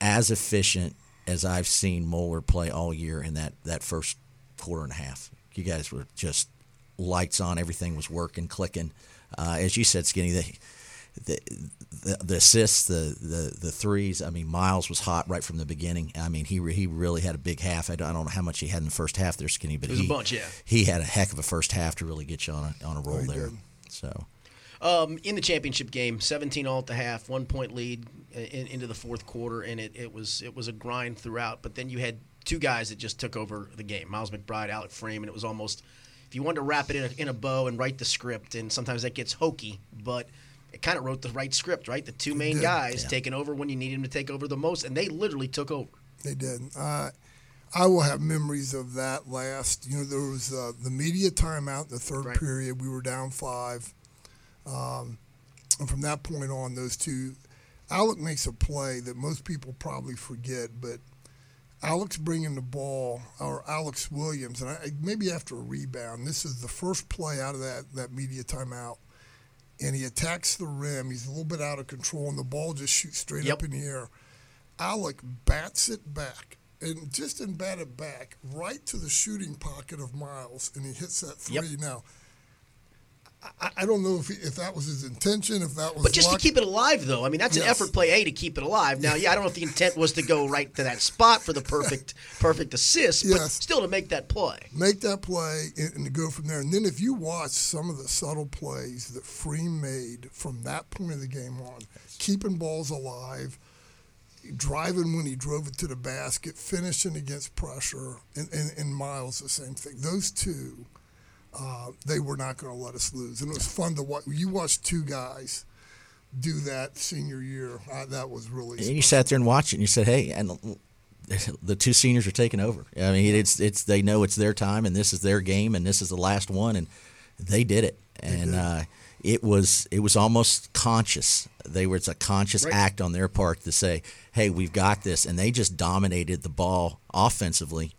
as efficient as I've seen Moeller play all year in that that first quarter and a half. You guys were just lights on. Everything was working, clicking. Uh, as you said, Skinny, the, the the the assists, the, the the threes. I mean, Miles was hot right from the beginning. I mean, he he really had a big half. I don't, I don't know how much he had in the first half there, Skinny, but It was a he bunch, yeah. he had a heck of a first half to really get you on a on a roll he there. did. So Um, in the championship game, 17 all at the half, one point lead uh, in, into the fourth quarter, and it, it was it was a grind throughout. But then you had two guys that just took over the game: Miles McBride, Alec Pfriem, and it was almost if you wanted to wrap it in a, in a bow and write the script, and sometimes that gets hokey, but it kind of wrote the right script, right? The two main guys taking over when you need them to take over the most, and they literally took over. They did. Uh, I will have memories of that last. You know, there was uh, the media timeout in the third Right. period. We were down five. Um, and from that point on, those two, Alec makes a play that most people probably forget, but Alex bringing the ball, or Alex Williams, and I, maybe after a rebound, this is the first play out of that, that media timeout, and he attacks the rim. He's a little bit out of control, and the ball just shoots straight Yep. up in the air. Alec bats it back, and just in bat it back, right to the shooting pocket of Miles, and he hits that three. Yep. Now, I, I don't know if he, if that was his intention, if that was. But just luck. to keep it alive, though, I mean, that's an effort play A to keep it alive. Now, yeah, I don't know if the intent was to go right to that spot for the perfect, <laughs> perfect assist, but Yes. still to make that play. make that play and, and to go from there. And then if you watch some of the subtle plays that Pfriem made from that point of the game on, keeping balls alive, driving when he drove it to the basket, finishing against pressure, and, and, and Miles the same thing. Those two, uh, they were not going to let us lose, and it was fun to watch. You watched two guys do that senior year. Uh, that was really. And you sat there and watched it, and you said, "Hey," and <laughs> the two seniors are taking over. I mean, it's it's they know it's their time, and this is their game, and this is the last one, and they did it, and uh, it was it was almost conscious. They were it's a conscious Right. act on their part to say, "Hey, we've got this," and they just dominated the ball offensively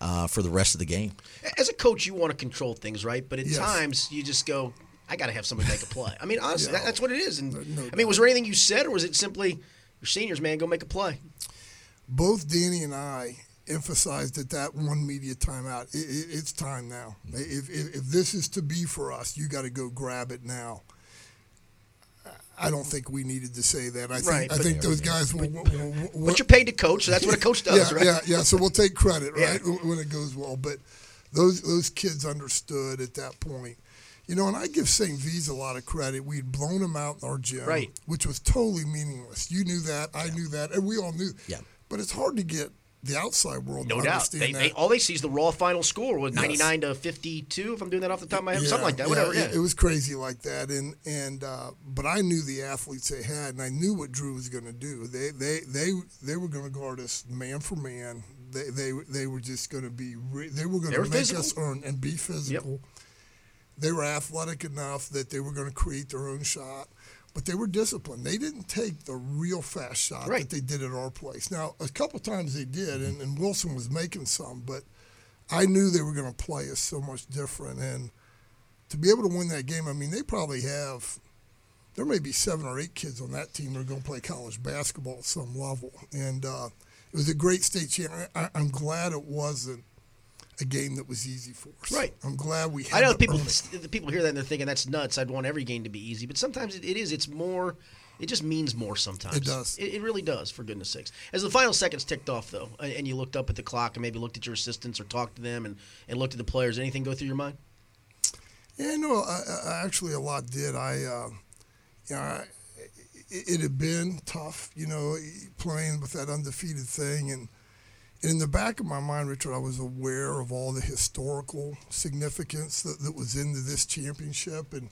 uh, for the rest of the game. As a coach, you want to control things, right? But at Yes. times, you just go, I got to have somebody make a play. I mean, honestly, Yeah. that, that's what it is. And No I mean, was there anything you said, or was it simply, your seniors, man, go make a play? both Danny and I emphasized at that one media timeout, it, it, it's time now. If, if, if this is to be for us, you got to go grab it now. I don't think we needed to say that. I think Right, I but- think those guys will. will, will, will But you're paid to coach, so that's what a coach does, yeah, right? yeah, yeah. So we'll take credit, Yeah. right, when it goes well. But those those kids understood at that point. You know, and I give St. V's a lot of credit. We'd blown them out in our gym, Right. which was totally meaningless. You knew that, I knew that, and we all knew. Yeah. But it's hard to get the outside world No doubt. They, that. they, all they see is the raw final score was Yes. 99 to 52, if I'm doing that off the top of my head. Yeah, Something like that, yeah, whatever. It, Yeah. it was crazy like that, and and uh, but I knew the athletes they had, and I knew what Drew was going to do. They they they they were going to guard us man for man. They they they were just going to be. Re- they were going to make physical. us earn and be physical. They were athletic enough that they were going to create their own shot, but they were disciplined. They didn't take the real fast shot Right. that they did at our place. Now a couple times they did, and, and Wilson was making some, but I knew they were going to play us so much different and to be able to win that game, I mean, they probably have. There may be seven or eight kids on that team that are going to play college basketball at some level, and uh, it was a great state champ. I, I'm glad it wasn't a game that was easy for us. Right. I'm glad we. Had I know people the people hear that and they're thinking that's nuts. I'd want every game to be easy, but sometimes it, it is. It's more. It just means more sometimes. It does. It, it really does. For goodness sakes. As the final seconds ticked off, though, and you looked up at the clock and maybe looked at your assistants or talked to them and, and looked at the players, anything go through your mind? Yeah, no, I, I actually a lot did. I, uh, you know, I, it, it had been tough, you know, playing with that undefeated thing, and in the back of my mind, Richard, I was aware of all the historical significance that, that was into this championship, and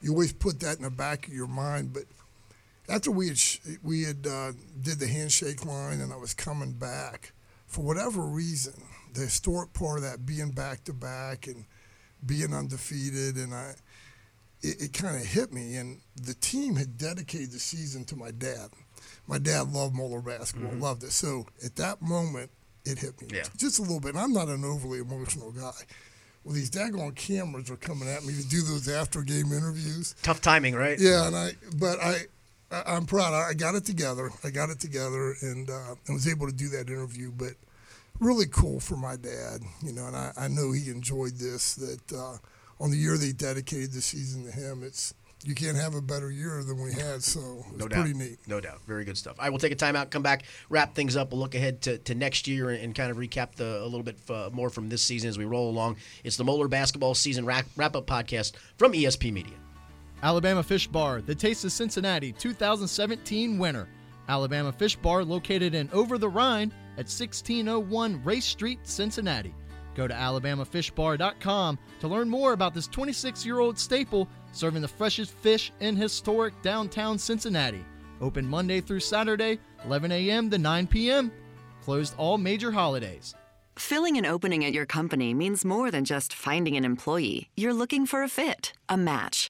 you always put that in the back of your mind. But after we had we had uh, did the handshake line, and I was coming back, for whatever reason, the historic part of that being back to back and being undefeated, and I, it, it kind of hit me. And the team had dedicated the season to my dad. My dad loved Moeller basketball, loved it. So at that moment, it hit me Yeah. just a little bit. And I'm not an overly emotional guy. Well, these daggone cameras are coming at me to do those after game interviews. Tough timing, right? Yeah, and I, but I, I'm proud. I got it together. I got it together, and uh, and was able to do that interview. But really cool for my dad, you know, and I, I know he enjoyed this. That uh, on the year they dedicated the season to him, it's you can't have a better year than we had. So it No doubt. pretty neat. No doubt. Very good stuff. I will take a timeout, come back, wrap things up. We'll look ahead to, to next year and, and kind of recap the, a little bit uh, more from this season as we roll along. It's the Moeller Basketball Season wrap, wrap up podcast from ESP Media. Alabama Fish Bar, the Taste of Cincinnati 2017 winner. Alabama Fish Bar located in Over the Rhine at 1601 Race Street, Cincinnati. Go to alabamafishbar.com to learn more about this 26 year old staple serving the freshest fish in historic downtown Cincinnati. Open Monday through Saturday, 11 a.m. to 9 p.m. Closed all major holidays. Filling an opening at your company means more than just finding an employee. You're looking for a fit, a match.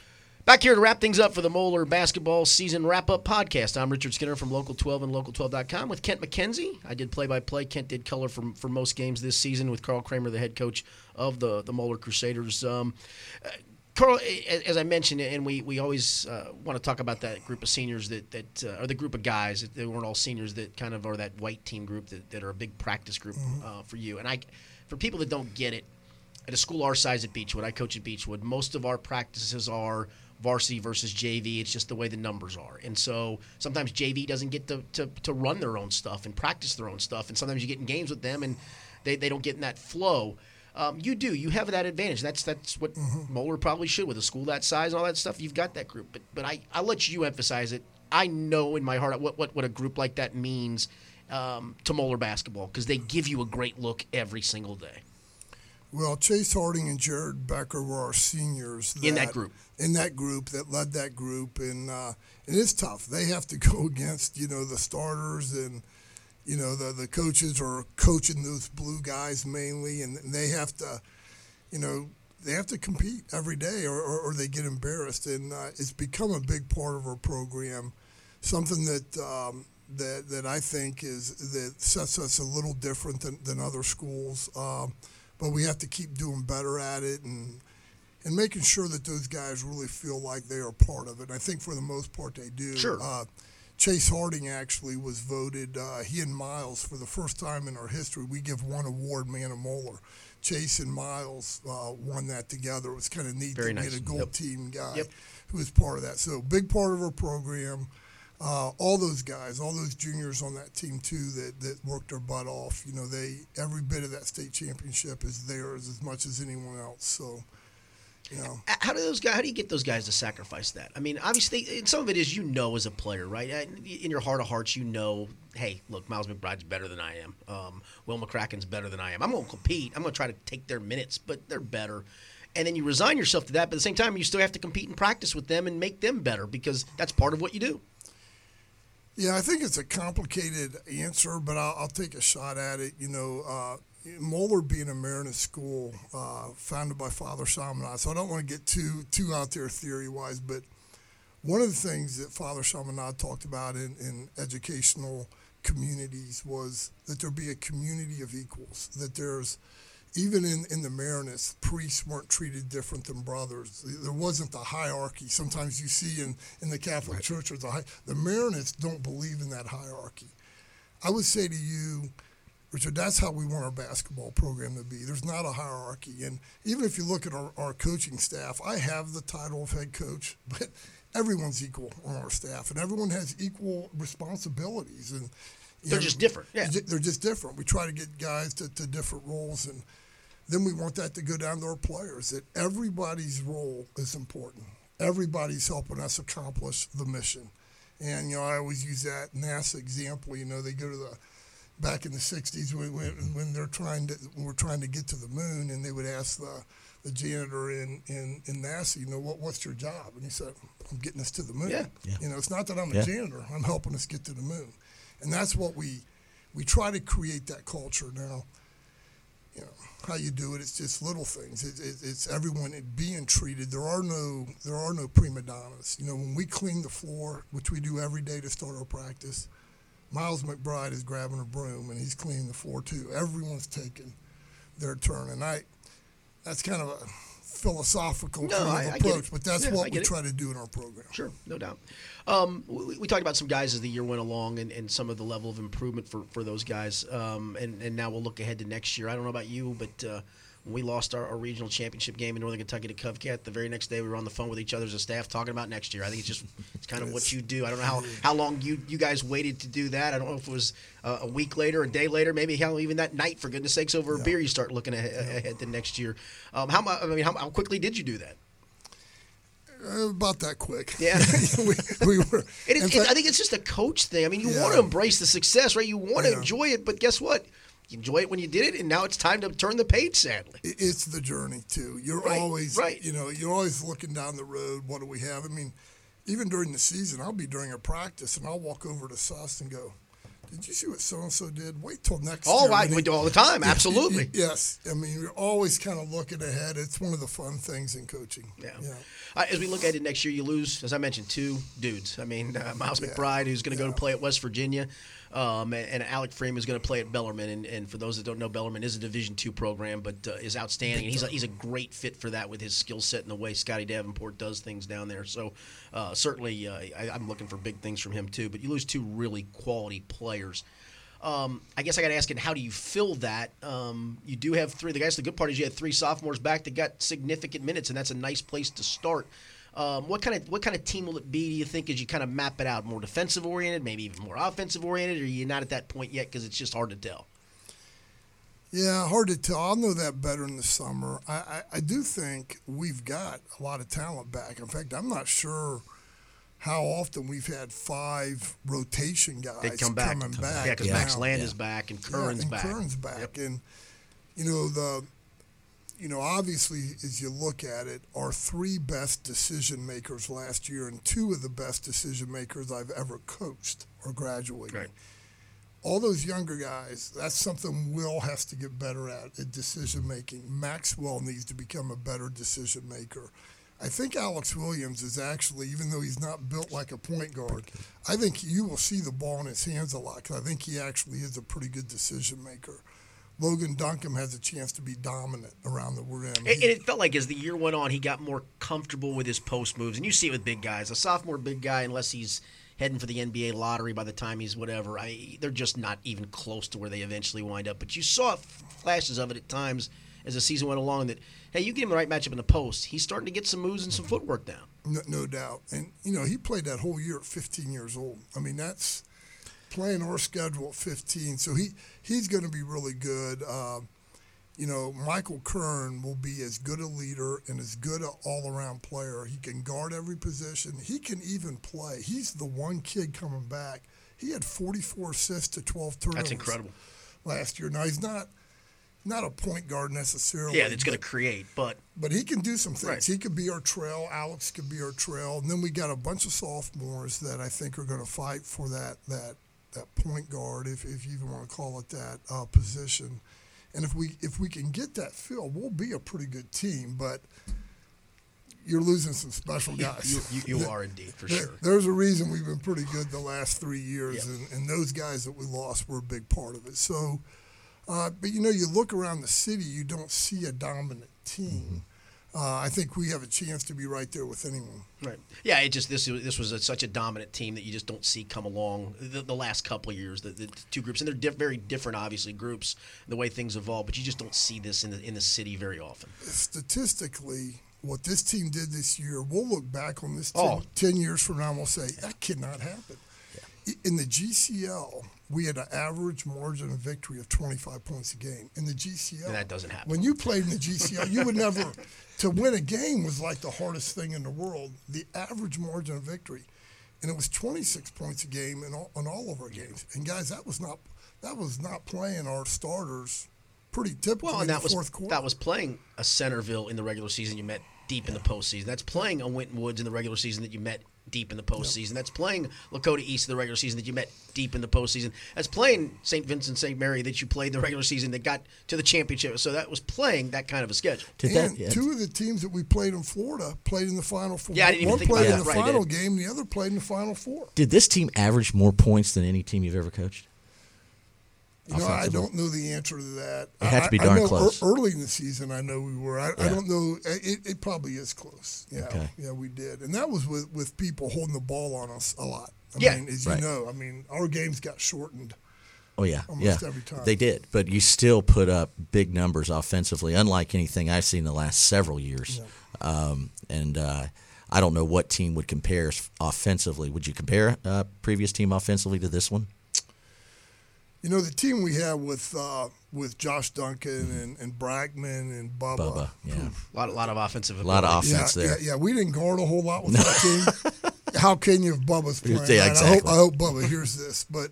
Back here to wrap things up for the Moeller basketball season wrap up podcast. I'm Richard Skinner from Local 12 and Local12.com with Kent McKenzie. I did play by play. Kent did color for, for most games this season with Carl Kremer, the head coach of the, the Moeller Crusaders. Um, uh, Carl, as I mentioned, and we, we always uh, want to talk about that group of seniors that, that uh, or the group of guys that they weren't all seniors that kind of are that white team group that, that are a big practice group uh, for you. And I, for people that don't get it, at a school our size at Beechwood, I coach at Beechwood, most of our practices are varsity versus JV. It's just the way the numbers are. And so sometimes JV doesn't get to, to, to run their own stuff and practice their own stuff. And sometimes you get in games with them and they, they don't get in that flow. Um, you do. You have that advantage. That's that's what mm-hmm. Moeller probably should with a school that size and all that stuff. You've got that group. But but I I'll let you emphasize it. I know in my heart what what, what a group like that means um, to Moeller basketball because they give you a great look every single day. Well, Chase Harding and Jared Becker were our seniors that, in that group. In that group that led that group, and uh, and it's tough. They have to <laughs> go against you know the starters and you know the the coaches are coaching those blue guys mainly, and they have to you know they have to compete every day or, or, or they get embarrassed, and uh, it's become a big part of our program. Something that um, that that I think is that sets us a little different than, than other schools. Um, but we have to keep doing better at it and and making sure that those guys really feel like they are part of it. And I think for the most part they do. Sure. Uh, Chase Harding actually was voted. Uh, he and Miles for the first time in our history. We give one award, man of Moeller. Chase and Miles uh, won that together. It was kind of neat Very to nice. get a gold yep. team guy yep. who was part of that. So big part of our program uh, all those guys, all those juniors on that team too that, that worked their butt off. You know, they every bit of that state championship is theirs as much as anyone else. So, you know, how do those guys? How do you get those guys to sacrifice that? I mean, obviously, some of it is you know as a player, right? In your heart of hearts, you know, hey, look, Miles McBride's better than I am. Um, Will McCracken's better than I am. I'm going to compete. I'm going to try to take their minutes, but they're better and then you resign yourself to that. But at the same time, you still have to compete and practice with them and make them better because that's part of what you do. Yeah, I think it's a complicated answer, but I'll, I'll take a shot at it. You know, uh, Moeller being a Marianist school uh, founded by Father Chaminade, so I don't want to get too too out there theory wise, but one of the things that Father Chaminade talked about in, in educational communities was that there be a community of equals, that there's even in, in the Marianists, priests weren't treated different than brothers. There wasn't the hierarchy. Sometimes you see in, in the Catholic right. Church, a high, the Marianists don't believe in that hierarchy. I would say to you, Richard, that's how we want our basketball program to be. There's not a hierarchy. And even if you look at our, our coaching staff, I have the title of head coach, <laughs> but everyone's equal on our staff, and everyone has equal responsibilities. And they're know, just different. Yeah, they're just different. We try to get guys to, to different roles, and then we want that to go down to our players. That everybody's role is important. Everybody's helping us accomplish the mission. And you know, I always use that NASA example. You know, they go to the back in the '60s when, when they're trying to when we're trying to get to the moon, and they would ask the the janitor in, in, in NASA, you know, what what's your job? And he said, I'm getting us to the moon. Yeah. yeah. You know, it's not that I'm a yeah. janitor. I'm helping us get to the moon and that's what we we try to create that culture now. You know how you do it. It's just little things. It, it, it's everyone being treated. There are no there are no prima donnas. You know when we clean the floor, which we do every day to start our practice. Miles McBride is grabbing a broom and he's cleaning the floor too. Everyone's taking their turn, and I that's kind of a philosophical no, kind of I approach, but that's yeah, what we it. try to do in our program. Sure, no doubt. Um, we, we, talked about some guys as the year went along and, and some of the level of improvement for, for those guys. Um, and, and now we'll look ahead to next year. I don't know about you, but uh, we lost our, our, regional championship game in Northern Kentucky to CovCath, the very next day we were on the phone with each other as a staff talking about next year. I think it's just it's kind of what you do. I don't know how, <laughs> how long you, you guys waited to do that. I don't know if it was uh, a week later, a day later, maybe how even that night. For goodness sakes, over yeah. a beer, you start looking ahead, ahead to next year. Um, how I mean, how, how quickly did you do that? Uh, about that quick. Yeah. <laughs> we, we were. It in it, fact- I think it's just a coach thing. I mean, you Yeah. want to embrace the success, right? You want to enjoy it, but guess what? You enjoy it when you did it, and now it's time to turn the page. Sadly, it's the journey too. You're Right, always, right. you know, you're always looking down the road. What do we have? I mean, even during the season, I'll be during a practice and I'll walk over to Sus and go, "Did you see what so and so did? Wait till next all year." we do all the time. <laughs> Yeah, Absolutely. <laughs> Yes, I mean, you're always kind of looking ahead. It's one of the fun things in coaching. Yeah. Uh, as we look at it next year, you lose, as I mentioned, two dudes. I mean, uh, Miles McBride, who's going to go to play at West Virginia, um, and, and Alec Pfriem is going to play at Bellarmine. And, and for those that don't know, Bellarmine is a Division two program, but uh, is outstanding. And he's a, he's a great fit for that with his skill set and the way Scotty Davenport does things down there. So uh, certainly, uh, I, I'm looking for big things from him too. But you lose two really quality players. Um, I guess I got to ask it. How do you fill that? Um, you do have three. The guys. The good part is you had three sophomores back that got significant minutes, and that's a nice place to start. Um, what kind of what kind of team will it be? Do you think as you kind of map it out, more defensive oriented, maybe even more offensive oriented, or are you not at that point yet because it's just hard to tell? Yeah, hard to tell. I'll know that better in the summer. I, I, I do think we've got a lot of talent back. In fact, I'm not sure how often we've had five rotation guys They come back, coming Come back. yeah, because Yeah. Max Land Yeah. is back and Yeah, Kern's and back. Kern's back, and you know the, you know obviously as you look at it, our three best decision makers last year, and two of the best decision makers I've ever coached or graduated. Right. All those younger guys, that's something Will has to get better at at decision making. Maxwell needs to become a better decision maker. I think Alex Williams is actually, even though he's not built like a point guard, I think you will see the ball in his hands a lot 'cause I think he actually is a pretty good decision maker. Logan Duncomb has a chance to be dominant around the rim. And, and it felt like as the year went on, he got more comfortable with his post moves, and you see it with big guys. A sophomore big guy, unless he's heading for the NBA lottery by the time he's whatever, I, they're just not even close to where they eventually wind up. But you saw flashes of it at times as the season went along. That hey, you give him the right matchup in the post, he's starting to get some moves and some footwork down. No, no doubt. And, you know, he played that whole year at 15 years old. I mean, that's playing our schedule at 15. So he, he's going to be really good. Um, you know, Michael Kern will be as good a leader and as good an all around player. He can guard every position, he can even play. He's the one kid coming back. He had 44 assists to 12 turnovers. That's incredible. Last year. Now, he's not. Not a point guard necessarily. Yeah, that's going to create, but but he can do some things. Right. He could be our trail. Alex could be our trail, and then we got a bunch of sophomores that I think are going to fight for that that that point guard, if, if you even want to call it that uh, position. And if we if we can get that filled, we'll be a pretty good team. But you're losing some special guys. you, you, you <laughs> are indeed for There- sure. There's a reason we've been pretty good the last three years, and, and those guys that we lost were a big part of it. So, uh, but you know, you look around the city, you don't see a dominant team. Uh, I think we have a chance to be right there with anyone. Right. Yeah. It just this this was a, such a dominant team that you just don't see come along the, the last couple of years. The, the two groups and they're diff, very different, obviously groups the way things evolve, but you just don't see this in the in the city very often. Statistically, what this team did this year, we'll look back on this 10, Oh. 10 years from now and we'll say, that cannot happen. I- In the GCL, we had an average margin of victory of 25 points a game. In the GCL, And that doesn't happen. When you played in the GCL, you would never, <laughs> to win a game was like the hardest thing in the world. The average margin of victory, and it was 26 points a game in all, in all of our games. And guys, that was not that was not playing our starters pretty typically Well, in and that the was fourth quarter. that was playing a Centerville in the regular season. You met deep in the postseason. That's playing a Winton Woods in the regular season that you met deep in the postseason. That's playing Lakota East in the regular season that you met deep in the postseason. That's playing St. Vincent St. Mary that you played the regular season that got to the championship. So that was playing that kind of a schedule. Did and that? yeah, two of the teams that we played in Florida played in the final four. Yeah, I didn't even One think played about in that. the Right, final game, the other played in the final four. Did this team average more points than any team you've ever coached? You know, I don't know the answer to that. It had to be I- I darn know close. early in the season, I know we were. I, I don't know. It, it probably is close. Yeah, Okay. yeah, we did, and that was with with people holding the ball on us a lot. I Yeah. mean, as Right. you know, I mean, our games got shortened. Oh yeah, Almost yeah. every time. They did, but you still put up big numbers offensively, unlike anything I've seen the last several years. Um, and uh, I don't know what team would compare offensively. Would you compare uh, previous team offensively to this one? You know, the team we have with uh, with Josh Duncan and, and Brackman and Bubba. Bubba, yeah. A lot, a lot of offensive. A lot of ability. Yeah, offense there. yeah, yeah. We didn't guard a whole lot with that <laughs> team. How can you if Bubba's playing? Yeah, right? I hope exactly. I hope Bubba hears this, but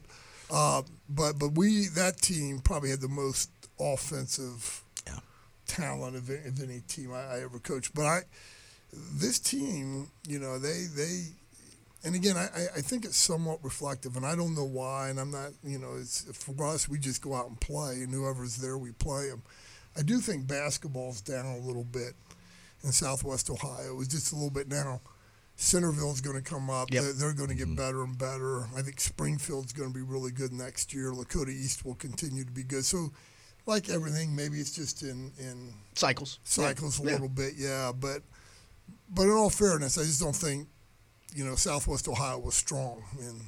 uh, but but we that team probably had the most offensive Yeah. talent of, any- of any team I, I ever coached. But I this team, you know, they they and again, I, I- think it's somewhat reflective, and I don't know why. And I'm not, you know, it's for us, we just go out and play, and whoever's there, we play them. I do think basketball's down a little bit in Southwest Ohio. It's just a little bit now. Centerville's going to come up. Yep. They're, they're going to get mm-hmm. better and better. I think Springfield's going to be really good next year. Lakota East will continue to be good. So, like everything, maybe it's just in in cycles. cycles Yeah. a little bit, yeah. But but in all fairness, I just don't think you know Southwest Ohio was strong. And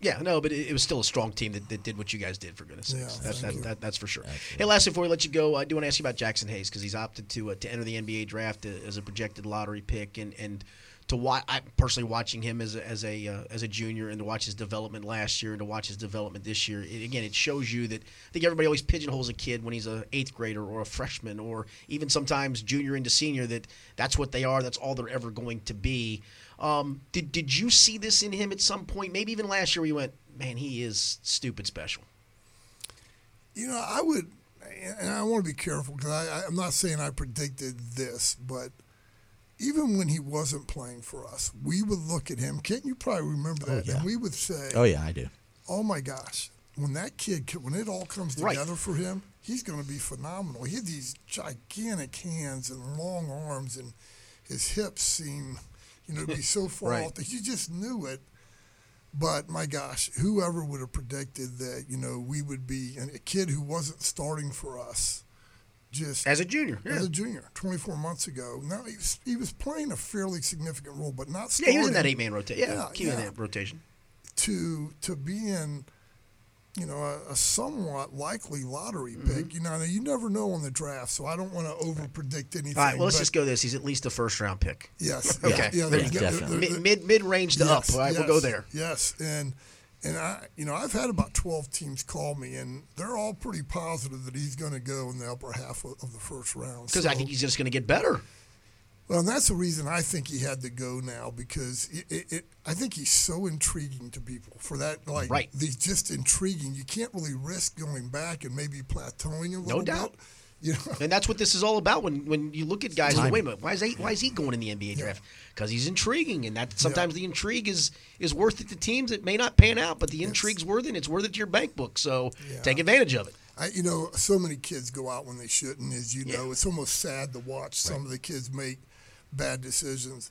Yeah, no, but it, it was still a strong team that, that did what you guys did for goodness Yeah, sakes. That, thank that, that, that's for sure. Hey, lastly, before we let you go, I do want to ask you about Jaxson Hayes because he's opted to uh, to enter the NBA draft uh, as a projected lottery pick, and and to watch. I personally watching him as a, as a uh, as a junior and to watch his development last year and to watch his development this year. It, again, it shows you that I think everybody always pigeonholes a kid when he's a eighth grader or a freshman or even sometimes junior into senior that that's what they are. That's all they're ever going to be. Um, did did you see this in him at some point? Maybe even last year, where you went, man, he is stupid special. you know, I would, and I want to be careful because I, I, I'm not saying I predicted this, but even when he wasn't playing for us, we would look at him. Can't you probably remember that? yeah. And we would say, Oh yeah, I do. oh my gosh, when that kid, when it all comes Right. together for him, he's going to be phenomenal. He had these gigantic hands and long arms, and his hips seem, you know, to be so far <laughs> Right. off that you just knew it. But my gosh, whoever would have predicted that, you know, we would be and a kid who wasn't starting for us, just As a junior, yeah. as a junior, 24 months ago. Now he was, he was playing a fairly significant role, but not starting. Yeah, he was in that eight man rotation. Yeah, Yeah, he was in yeah. rotation. to to be in, you know, a, a somewhat likely lottery Mm-hmm. pick. You know, you never know on the draft, so I don't want to over predict anything. All right, well, let's just go this. He's at least a first round pick. Yes. Okay. Yeah. Yeah, there's- definitely. there- there- Mid mid, mid range to yes, up. All right, we'll go there. Yes, and and I, you know, I've had about 12 teams call me, and they're all pretty positive that he's going to go in the upper half of, of the first round. Because I think he's just going to get better. Well, and that's the reason I think he had to go now because it, it, it, I think he's so intriguing to people for that. Like, Right. he's just intriguing. You can't really risk going back and maybe plateauing a little doubt. bit. You know, And that's what this is all about. When when you look at guys, and wait a minute, why is he why is he going in the NBA draft? Because he's intriguing, and that sometimes the intrigue is is worth it to teams that may not pan out, but the intrigue's worth it. and It's worth it to your bank book. So Yeah. take advantage of it. I, you know, so many kids go out when they shouldn't. As you Yeah. know, it's almost sad to watch some of the kids make bad decisions.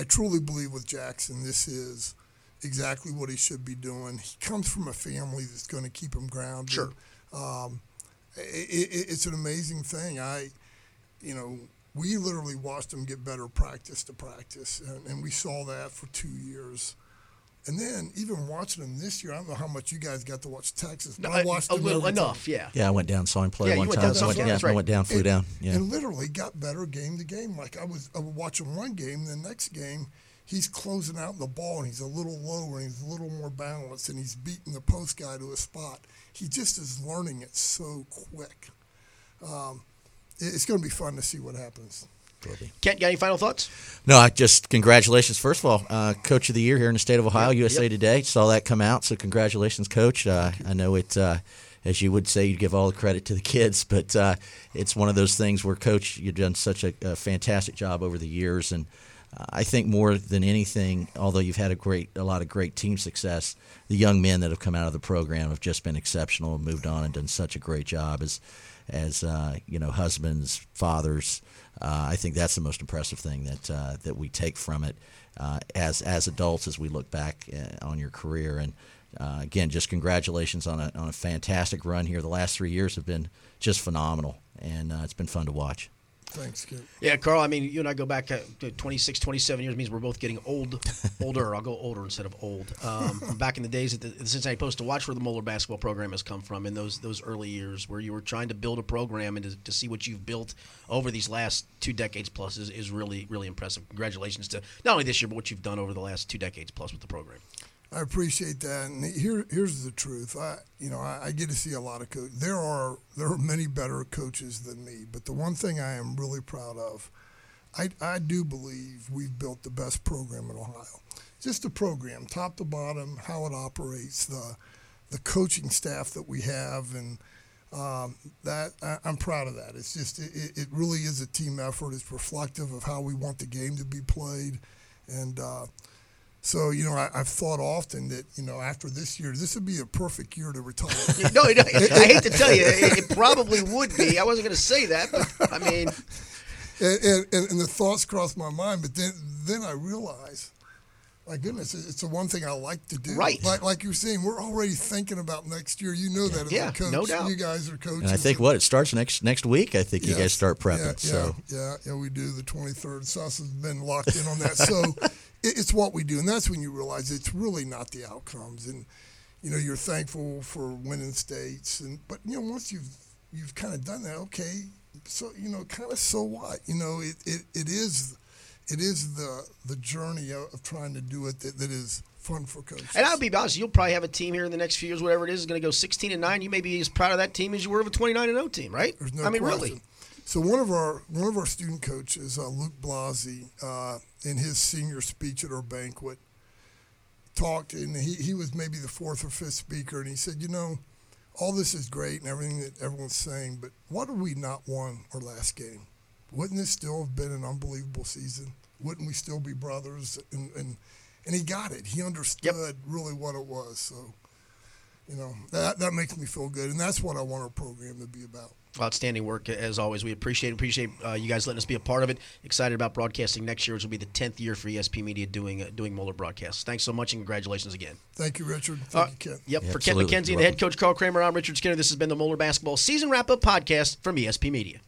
I truly believe with Jackson, this is exactly what he should be doing. He comes from a family that's going to keep him grounded. Sure. Um, i i it's an amazing thing. I, you know, we literally watched him get better practice to practice, and, and we saw that for two years. And then even watching him this year, I don't know how much you guys got to watch Texas, but No, I a, watched a him little every time. enough, yeah. Yeah, I went down, saw him play Yeah, one time. down, saw went, yeah, that's I went down, flew and, down. Yeah. and literally got better game to game. Like I was, I was watching one game, the next game, he's closing out the ball and he's a little lower and he's a little more balanced and he's beating the post guy to a spot. He just is learning it so quick. Um, it- it's going to be fun to see what happens. Kent, got any final thoughts? No, I just congratulations. First of all, uh, Coach of the Year here in the state of Ohio, USA Today. Saw that come out, so congratulations, Coach. Uh, I know it, uh, as you would say, you give all the credit to the kids, <laughs> but uh, it's one of those things where, Coach, you've done such a, a fantastic job over the years, and uh, I think more than anything, although you've had a great, a lot of great team success, the young men that have come out of the program have just been exceptional, and moved on, and done such a great job as, as uh, you know, husbands, fathers. Uh, I think that's the most impressive thing that uh, that we take from it uh, as as adults as we look back on your career. And again, just congratulations on a on a fantastic run here. The last three years have been just phenomenal, and it's been fun to watch. Thanks, Kip. Yeah, Carl. I mean, you and I go back to 26, 27 years. Means we're both getting old, <laughs> older. I'll go older instead of old. Um, <laughs> back in the days at the, the Cincinnati Post, to watch where the Moeller basketball program has come from in those those early years, where you were trying to build a program and to, to see what you've built over these last two decades plus is, is really really impressive. Congratulations to not only this year but what you've done over the last two decades plus with the program. I appreciate that. And here, here's the truth. I, you know, I, I get to see a lot of coaches. There are there are many better coaches than me, but the one thing I am really proud of, I, I do believe we've built the best program in Ohio. Just the program, top to bottom, how it operates, the the coaching staff that we have, and um, that I, I'm proud of that. It's just it, it really is a team effort. It's reflective of how we want the game to be played, and. Uh, so you know, I, have thought often that you know after this year, this would be a perfect year to retire. <laughs> no, I hate to tell you, it, it probably would be. I wasn't going to say that, but I mean, and, and, and, the thoughts crossed my mind, but then then I realized, my goodness, it's the one thing I like to do. Right. Like, like you're saying, we're already thinking about next year. You know that as yeah, a coach. no doubt. You guys are coaches. And I think what it starts next next week. I think yes, you guys start prepping. Yeah, so yeah, yeah, we do the 23rd. Sus has been locked in on that. So <laughs> it's what we do, and that's when you realize it's really not the outcomes, and you know you're thankful for winning states, and but you know once you've you've kind of done that, okay, so you know kind of so what, you know it, it, it is it is the the journey of, of trying to do it that, that is fun for coaches. And I'll be honest, you'll probably have a team here in the next few years, whatever it is, is going to go 16 and nine. You may be as proud of that team as you were of a 29 and 0 team, right? There's no I mean, question. really. So one of our one of our student coaches, uh, Luke Blasi, uh, in his senior speech at our banquet, talked, and he, he was maybe the fourth or fifth speaker, and he said, you know, all this is great and everything that everyone's saying, but what have we not won our last game? Wouldn't this still have been an unbelievable season? Wouldn't we still be brothers? And and, and he got it. He understood Yep. really what it was. So, you know, that that makes me feel good, and that's what I want our program to be about. Outstanding work as always. We appreciate appreciate uh, you guys letting us be a part of it. Excited about broadcasting next year, which will be the tenth year for ESP Media doing uh, doing Moeller broadcasts. Thanks so much and congratulations again. Thank you, Richard. Thank Uh, you, Ken. Yep, Yeah, for Kent absolutely. McKenzie and the head coach Carl Kremer, I'm Richard Skinner. This has been the Moeller Basketball Season Wrap Up Podcast from ESP Media.